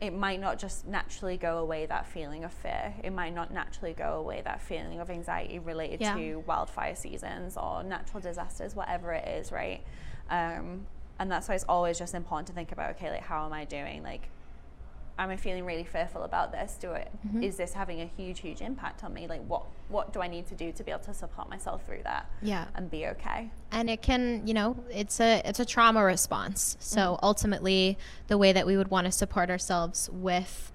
it might not just naturally go away that feeling of fear. It might not naturally go away that feeling of anxiety related yeah. to wildfire seasons or natural disasters, whatever it is, right? Um, and that's why it's always just important to think about okay like how am i doing? Like am i feeling really fearful about this? Do it mm-hmm. is this having a huge huge impact on me? Like what what do i need to do to be able to support myself through that yeah. and be okay? And it can you know it's a it's a trauma response. So mm-hmm. ultimately the way that we would want to support ourselves with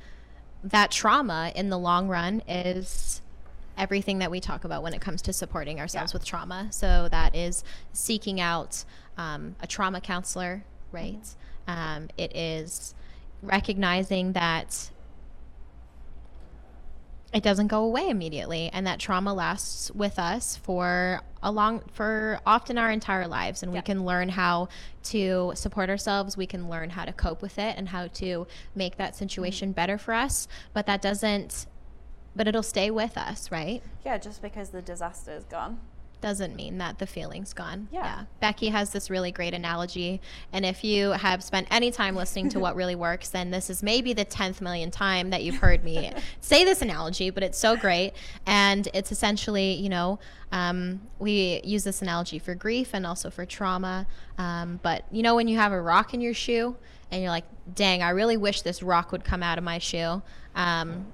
that trauma in the long run is everything that we talk about when it comes to supporting ourselves yeah. with trauma. So that is seeking out um, a trauma counselor, right? Mm-hmm. Um, it is recognizing that it doesn't go away immediately and that trauma lasts with us for a long for often our entire lives and yeah. we can learn how to support ourselves we can learn how to cope with it and how to make that situation mm-hmm. better for us but that doesn't but it'll stay with us, right? Yeah, just because the disaster is gone doesn't mean that the feeling's gone. Yeah. yeah. Becky has this really great analogy. And if you have spent any time listening to what really works, then this is maybe the 10th million time that you've heard me say this analogy, but it's so great. And it's essentially, you know, um, we use this analogy for grief and also for trauma. Um, but, you know, when you have a rock in your shoe and you're like, dang, I really wish this rock would come out of my shoe. Um,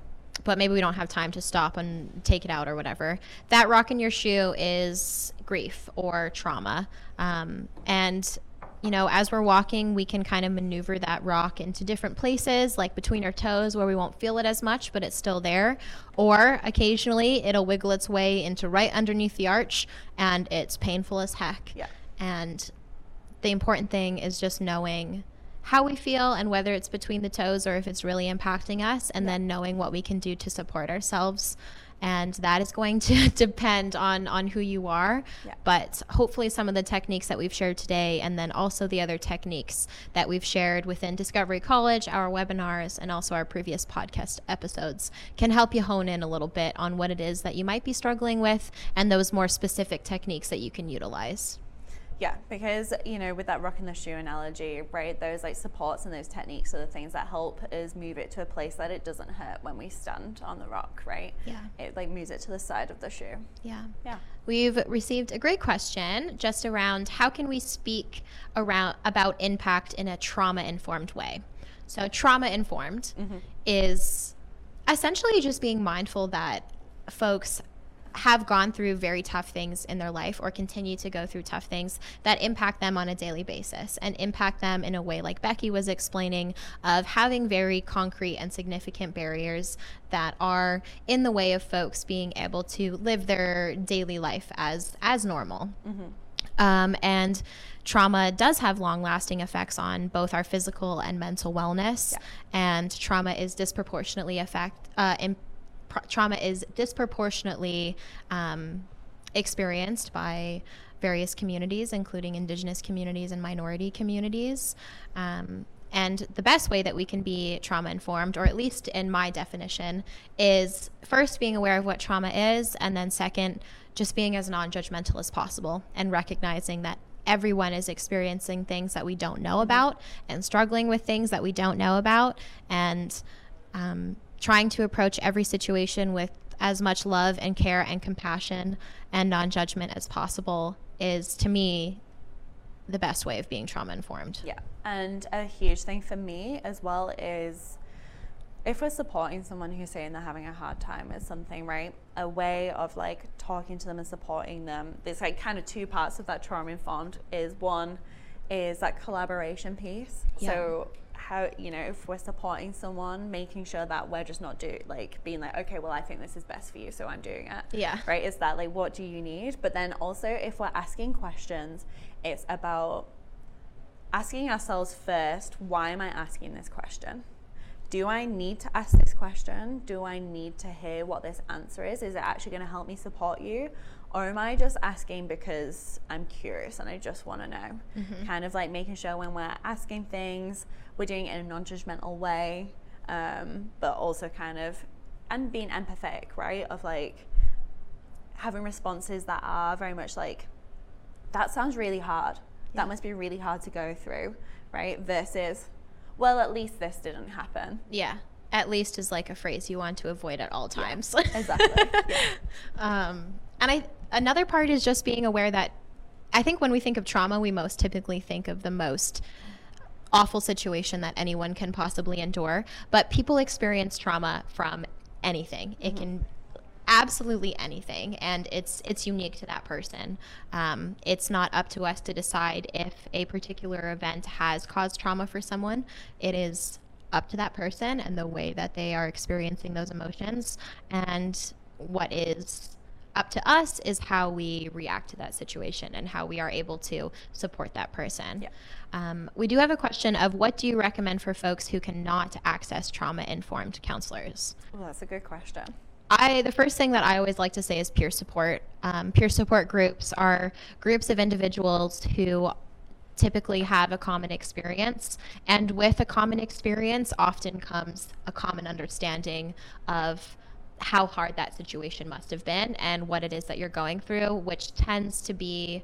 but maybe we don't have time to stop and take it out or whatever. That rock in your shoe is grief or trauma. Um, and, you know, as we're walking, we can kind of maneuver that rock into different places, like between our toes where we won't feel it as much, but it's still there. Or occasionally it'll wiggle its way into right underneath the arch and it's painful as heck. Yeah. And the important thing is just knowing how we feel and whether it's between the toes or if it's really impacting us, and then knowing what we can do to support ourselves. And that is going to depend on on who you are. Yeah. But hopefully, some of the techniques that we've shared today, and then also the other techniques that we've shared within Discovery College, our webinars, and also our previous podcast episodes, can help you hone in a little bit on what it is that you might be struggling with, and those more specific techniques that you can utilize. Yeah, because you know, with that rock in the shoe analogy, right? Those like supports and those techniques are the things that help us move it to a place that it doesn't hurt when we stand on the rock, right? Yeah. It like moves it to the side of the shoe. Yeah. Yeah. We've received a great question just around how can we speak around about impact in a trauma informed way. So trauma informed mm-hmm. is essentially just being mindful that folks have gone through very tough things in their life or continue to go through tough things that impact them on a daily basis and impact them in a way like Becky was explaining of having very concrete and significant barriers that are in the way of folks being able to live their daily life as as normal. Um, and trauma does have long lasting effects on both our physical and mental wellness. And trauma is disproportionately affect, uh, in, pr- trauma is disproportionately um, experienced by various communities, including indigenous communities and minority communities. Um, and the best way that we can be trauma informed, or at least in my definition, is first being aware of what trauma is, and then second, just being as non judgmental as possible and recognizing that everyone is experiencing things that we don't know about and struggling with things that we don't know about, and um, trying to approach every situation with as much love and care and compassion and non judgment as possible is to me the best way of being trauma informed. Yeah. And a huge thing for me as well is if we're supporting someone who's saying they're having a hard time with something, right? A way of like talking to them and supporting them. There's like kind of two parts of that trauma informed is one is that collaboration piece. Yeah. So how you know if we're supporting someone making sure that we're just not do like being like okay well i think this is best for you so i'm doing it Yeah. right is that like what do you need but then also if we're asking questions it's about asking ourselves first why am I asking this question? Do I need to ask this question? Do I need to hear what this answer is? Is it actually going to help me support you? Or am I just asking because I'm curious and I just want to know? Kind of like making sure when we're asking things, we're doing it in a non judgmental way, um, but also kind of, and being empathetic, right? Of like having responses that are very much like, that sounds really hard. Yeah. That must be really hard to go through, right? Versus, well, at least this didn't happen. Yeah. At least is like a phrase you want to avoid at all times. Exactly. yeah. um, and I another part is just being aware that I think when we think of trauma, we most typically think of the most awful situation that anyone can possibly endure. But people experience trauma from anything. It can absolutely anything, and it's it's unique to that person. Um, it's not up to us to decide if a particular event has caused trauma for someone. It is up to that person and the way that they are experiencing those emotions, and what is up to us is how we react to that situation and how we are able to support that person. Yeah. Um, we do have a question of what do you recommend for folks who cannot access trauma informed counselors? Well, that's a good question. I the first thing that I always like to say is peer support. Um, peer support groups are groups of individuals who typically have a common experience, and with a common experience, often comes a common understanding of how hard that situation must have been and what it is that you're going through, which tends to be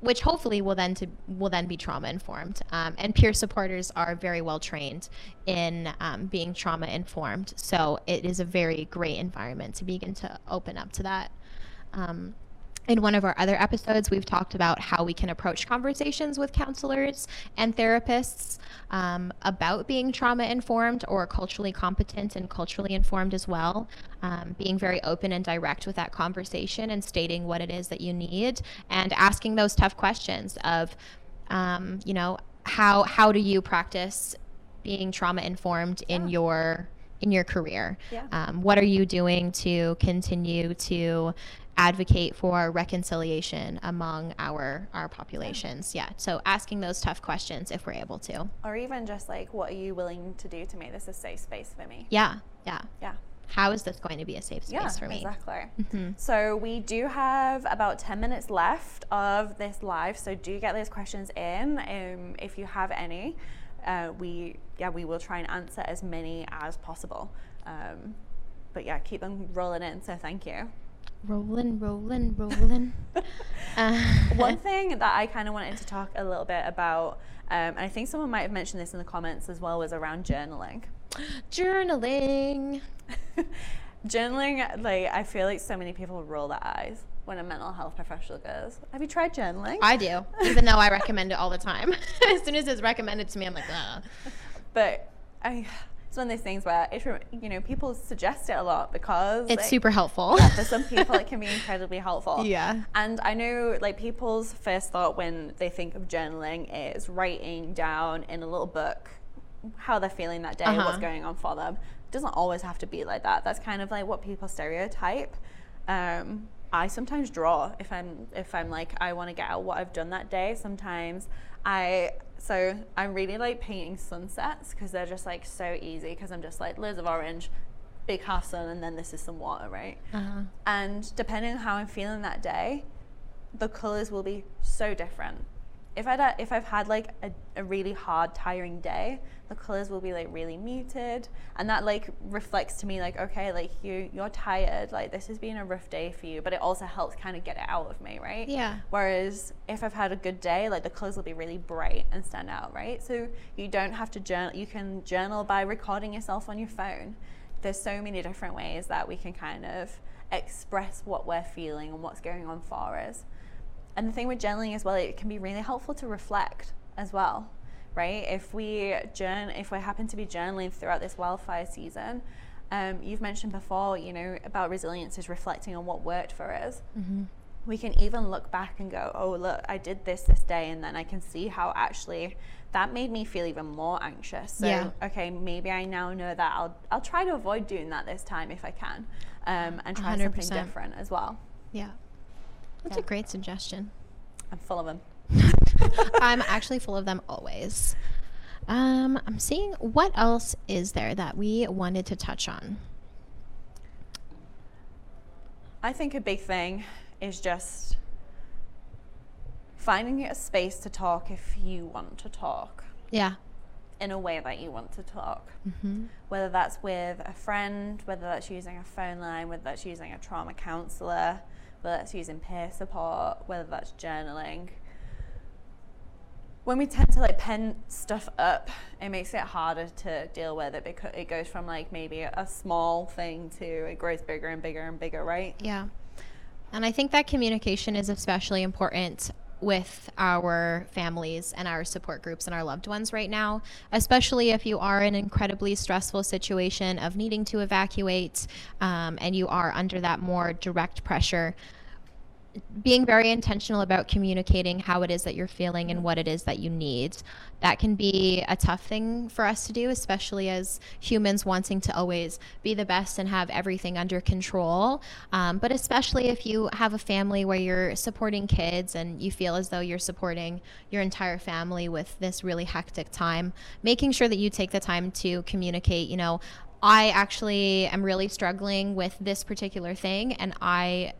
which hopefully will then to will then be trauma informed. Um, and peer supporters are very well trained in um, being trauma informed, so it is a very great environment to begin to open up to that. Um, in one of our other episodes, we've talked about how we can approach conversations with counselors and therapists um, about being trauma informed or culturally competent and culturally informed as well. Um, being very open and direct with that conversation and stating what it is that you need and asking those tough questions of, um, you know, how how do you practice being trauma informed in Yeah. your in your career? Yeah. Um, what are you doing to continue to advocate for reconciliation among our our populations? Yeah. So asking those tough questions if we're able to. Or even just like, what are you willing to do to make this a safe space for me? Yeah. Yeah. Yeah. How is this going to be a safe space yeah, for me? Exactly. Mhm. So we do have about 10 minutes left of this live. So do get those questions in um, if you have any. Uh, we yeah we will try and answer as many as possible. Um, but yeah, keep them rolling in. So thank you. Rolling, rolling, rolling. uh, One thing that I kind of wanted to talk a little bit about, um, and I think someone might have mentioned this in the comments as well, was around journaling. journaling. journaling, like I feel like so many people roll their eyes when a mental health professional goes, "Have you tried journaling?" I do, even though I recommend it all the time. as soon as it's recommended to me, I'm like, Ugh. but I, it's one of those things where it's you know people suggest it a lot because it's like, super helpful. yeah, for some people it can be incredibly helpful. Yeah. And I know like people's first thought when they think of journaling is writing down in a little book how they're feeling that day, Uh-huh. what's going on for them. It doesn't always have to be like that. That's kind of like what people stereotype. Um, I sometimes draw if I'm if I'm like I want to get out what I've done that day. Sometimes I so I'm really like painting sunsets because they're just like so easy because I'm just like loads of orange, big half sun, and then this is some water, right? Uh-huh. And depending on how I'm feeling that day, the colors will be so different. If I if I've had like a, a really hard, tiring day, the colors will be like really muted, and that like reflects to me like okay, like you you're tired, like this has been a rough day for you, but it also helps kind of get it out of me, right? Yeah. Whereas if I've had a good day, like the colors will be really bright and stand out, right? So you don't have to journal. You can journal by recording yourself on your phone. There's so many different ways that we can kind of express what we're feeling and what's going on for us. And the thing with journaling as well, it can be really helpful to reflect as well, right? If we journal, if we happen to be journaling throughout this wildfire season, um, you've mentioned before, you know, about resilience is reflecting on what worked for us Mm-hmm. we can even look back and go, oh, look, I did this this day. And then I can see how actually that made me feel even more anxious. So, Yeah. okay, maybe I now know that I'll, I'll try to avoid doing that this time if I can um, and try something 100%. different as well. Yeah. That's Yeah. a great suggestion. I'm full of them. I'm actually full of them always. Um, I'm seeing what else is there that we wanted to touch on. I think a big thing is just finding a space to talk if you want to talk Yeah. in a way that you want to talk. Mm-hmm. whether that's with a friend, whether that's using a phone line, whether that's using a trauma counselor, whether that's using peer support, whether that's journaling. When we tend to like pen stuff up, it makes it harder to deal with it because it goes from like maybe a small thing to it grows bigger and bigger and bigger, right? Yeah. And I think that communication is especially important with our families and our support groups and our loved ones right now, especially if you are in an incredibly stressful situation of needing to evacuate um, and you are under that more direct pressure. Being very intentional about communicating how it is that you're feeling and what it is that you need. That can be a tough thing for us to do, especially as humans wanting to always be the best and have everything under control. Um, but especially if you have a family where you're supporting kids and you feel as though you're supporting your entire family with this really hectic time, making sure that you take the time to communicate, you know, I actually am really struggling with this particular thing and I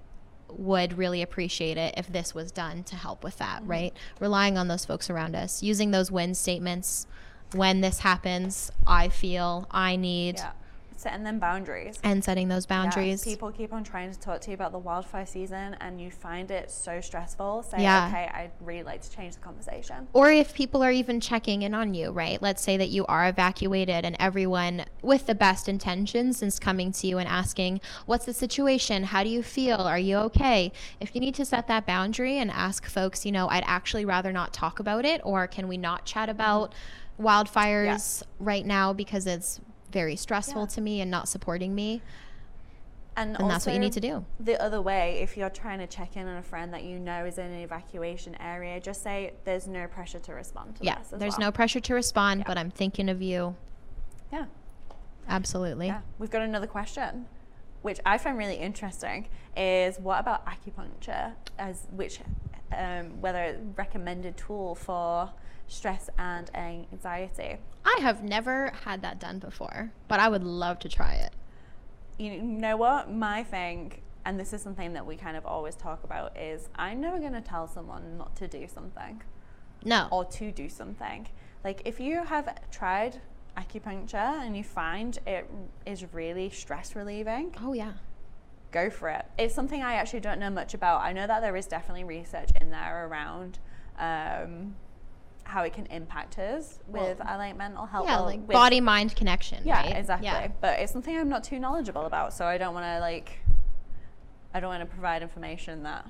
would really appreciate it if this was done to help with that, mm-hmm. right? Relying on those folks around us, using those win statements when this happens, I feel, I need. Yeah. Setting them boundaries. and setting those Yeah, boundaries. people keep on trying to talk to you about the wildfire season and you find it so stressful. Say, Yeah. okay, I'd really like to change the conversation. or if people are even checking in on you, right? Let's say that you are evacuated and everyone with the best intentions is coming to you and asking, What's the situation? How do you feel? Are you okay? If you need to set that boundary and ask folks, you know, I'd actually rather not talk about it, or can we not chat about mm-hmm. wildfires right now because it's very stressful Yeah. to me and not supporting me, And then that's what you need to do. The other way, if you're trying to check in on a friend that you know is in an evacuation area, just say there's no pressure to respond to Yeah, there's well. no pressure to respond, Yeah. but I'm thinking of you. Yeah. Absolutely. Yeah. We've got another question, which I find really interesting, is what about acupuncture as which um, whether recommended tool for stress and anxiety. I have never had that done before, but I would love to try it. You know what? My thing, and this is something that we kind of always talk about, is I'm never going to tell someone not to do something. No. or to do something. Like if you have tried acupuncture and you find it is really stress relieving, Oh yeah. go for it. It's something I actually don't know much about. I know that there is definitely research in there around um, how it can impact us with Well, our like mental health. Yeah, like with- body mind connection. Yeah, right? exactly. Yeah. But it's something I'm not too knowledgeable about, so I don't want to like. I don't want to provide information that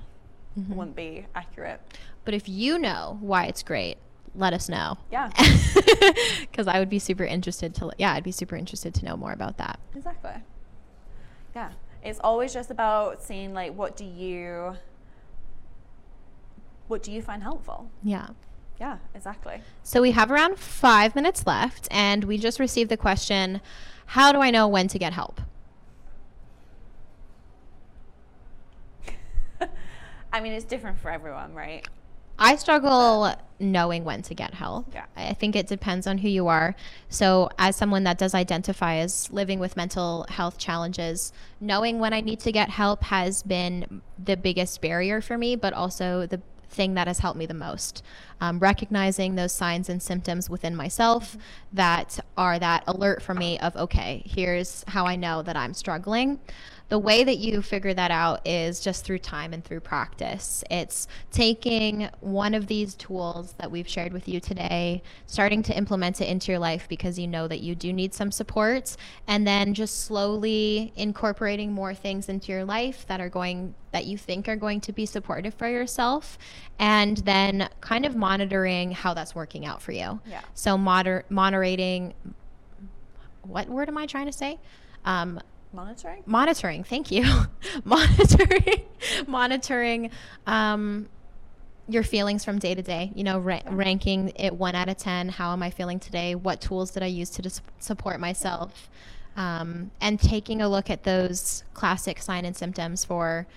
Mm-hmm. wouldn't be accurate. But if you know why it's great, let us know. Yeah, Because I would be super interested to. Yeah, I'd be super interested to know more about that. Exactly. Yeah. It's always just about seeing like what do you what do you find helpful? Yeah. Yeah, exactly. So we have around five minutes left, and we just received the question How do I know when to get help? I mean it's different for everyone, right? I struggle knowing when to get help. Yeah. I think it depends on who you are. So, as someone that does identify as living with mental health challenges, knowing when I need to get help has been the biggest barrier for me, but also the thing that has helped me the most. Um, recognizing those signs and symptoms within myself that are that alert for me of, okay, here's how I know that I'm struggling. The way that you figure that out is just through time and through practice. It's taking one of these tools that we've shared with you today, starting to implement it into your life because you know that you do need some support, and then just slowly incorporating more things into your life that are going that you think are going to be supportive for yourself, and then kind of monitoring how that's working out for you. Yeah. So moder- moderating. What word am I trying to say? Um, Monitoring? monitoring thank you monitoring monitoring um, your feelings from day to day you know ra- ranking it one out of ten how am i feeling today what tools did i use to dis- support myself um, and taking a look at those classic sign and symptoms for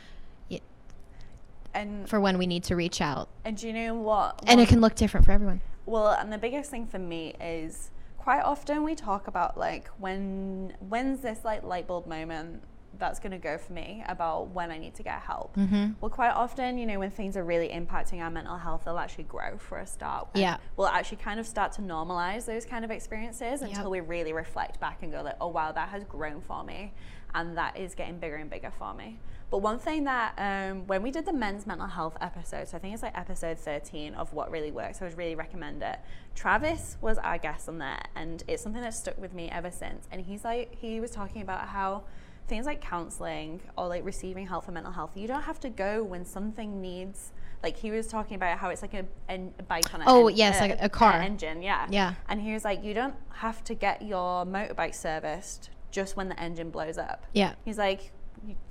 And for when we need to reach out and do you know what? and it can look different for everyone Well, and the biggest thing for me is quite often we talk about like when when's this like light bulb moment that's going to go for me about when I need to get help. Mhm. Well, quite often, you know, when things are really impacting our mental health, they'll actually grow for a start. Yeah. We'll actually kind of start to normalize those kind of experiences Yep. until we really reflect back and go like, oh wow, that has grown for me, and that is getting bigger and bigger for me. But one thing that um, when we did the men's mental health episode, so I think it's like episode 13 of what really works, I would really recommend it. Travis was our guest on there, and it's something that stuck with me ever since. And he's like, he was talking about how things like counseling or like receiving help for mental health, you don't have to go when something needs. Like he was talking about how it's like a, a bike on oh, a Oh, en- yes, like a car. engine, yeah, Yeah. And he was like, you don't have to get your motorbike serviced just when the engine blows up. yeah He's like,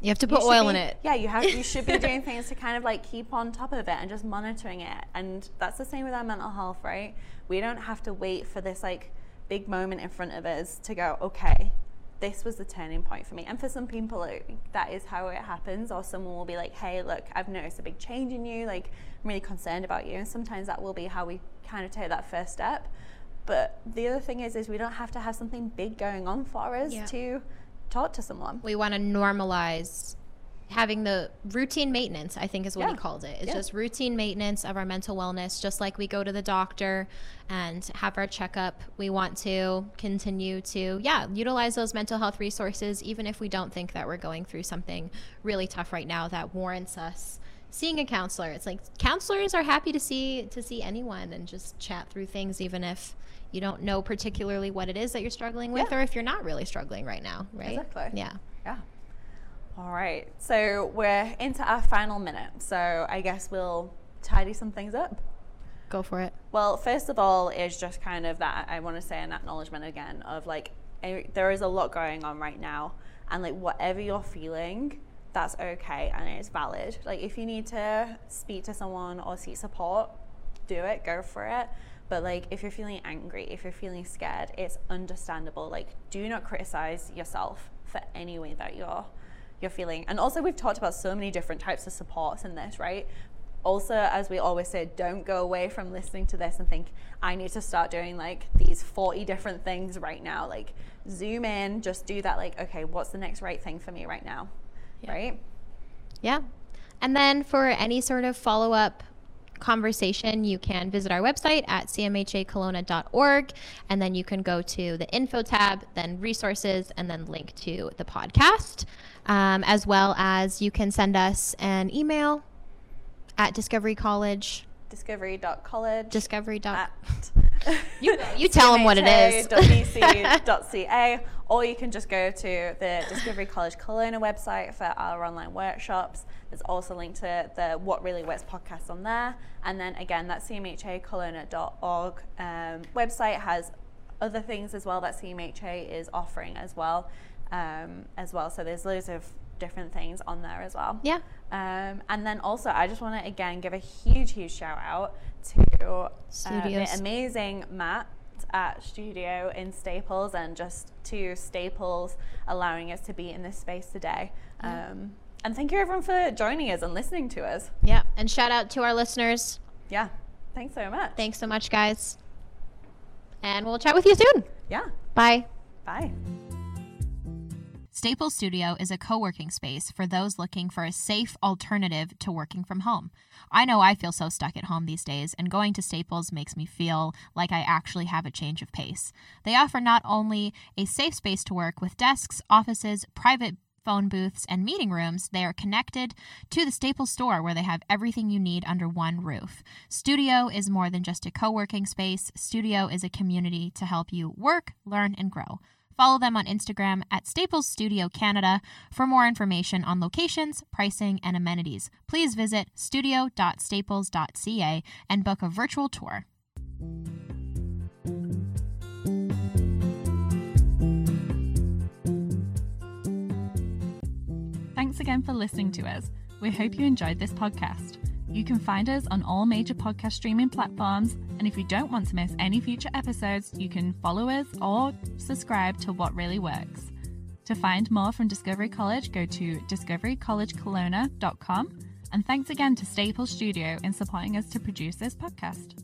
you, have to put oil be- in it Yeah, you have. You should be doing things to kind of like keep on top of it and just monitoring it. And that's the same with our mental health, right? We don't have to wait for this like big moment in front of us to go, okay, this was the turning point for me. And for some people, it, that is how it happens. Or someone will be like, hey, look, I've noticed a big change in you. Like, I'm really concerned about you. And sometimes that will be how we kind of take that first step. But the other thing is, is we don't have to have something big going on for us Yeah. to talk to someone. we want to normalize having the routine maintenance, I think is what he called it. It's Yeah. just routine maintenance of our mental wellness, just like we go to the doctor and have our checkup. We want to continue to, yeah, utilize those mental health resources, even if we don't think that we're going through something really tough right now that warrants us seeing a counselor. It's like counselors are happy to see to see anyone and just chat through things, even if you don't know particularly what it is that you're struggling with, Yeah. or if you're not really struggling right now, right? Exactly. Yeah. Yeah. All right. So we're into our final minute. So I guess we'll tidy some things up. Go for it. Well, first of all, is just kind of that I want to say an acknowledgement again of like there is a lot going on right now, and like whatever you're feeling, that's okay and it's valid. Like if you need to speak to someone or seek support, do it, go for it. But like if you're feeling angry, if you're feeling scared, it's understandable. Like do not criticize yourself for any way that you're you're feeling. And also we've talked about so many different types of supports in this, right? also as we always say don't go away from listening to this and think i need to start doing like these 40 different things right now like zoom in just do that like okay what's the next right thing for me right now right Yeah. And then for any sort of follow up conversation, you can visit our website at cmhakelowna.org. And then you can go to the info tab, then resources, and then link to the podcast. Um, as well as you can send us an email at Discovery College. discovery.college Discovery. Dot, at you, you tell them what it is. cmha.bc.ca, or you can just go to the Discovery College Kelowna website for our online workshops. There's also a link to the What Really Works podcast on there. And then again, that cmhakelowna.org um, website has other things as well that CMHA is offering as well. Um, as well, so there's loads of different things on there as well. Yeah. Um, and then also, I just want to again give a huge, huge shout out to uh, Studios. the amazing Matt at Studio in Staples and just to Staples allowing us to be in this space today. Um, and thank you everyone for joining us and listening to us. Yeah. And shout out to our listeners. Yeah, thanks so much. Thanks so much, guys. And we'll chat with you soon. Yeah, Bye. bye. Staples Studio is a co working space for those looking for a safe alternative to working from home. I know I feel so stuck at home these days, and going to Staples makes me feel like I actually have a change of pace. They offer not only a safe space to work with desks, offices, private phone booths, and meeting rooms, they are connected to the Staples store where they have everything you need under one roof. Studio is more than just a co working space, Studio is a community to help you work, learn, and grow. Follow them on Instagram at Staples Studio Canada for more information on locations, pricing, and amenities. Please visit studio.staples.ca and book a virtual tour. Thanks again for listening to us. We hope you enjoyed this podcast. You can find us on all major podcast streaming platforms, and if you don't want to miss any future episodes, you can follow us or subscribe to What Really Works. To find more from Discovery College, go to discoverycollegekelowna.com. And thanks again to Staples Studio in supporting us to produce this podcast.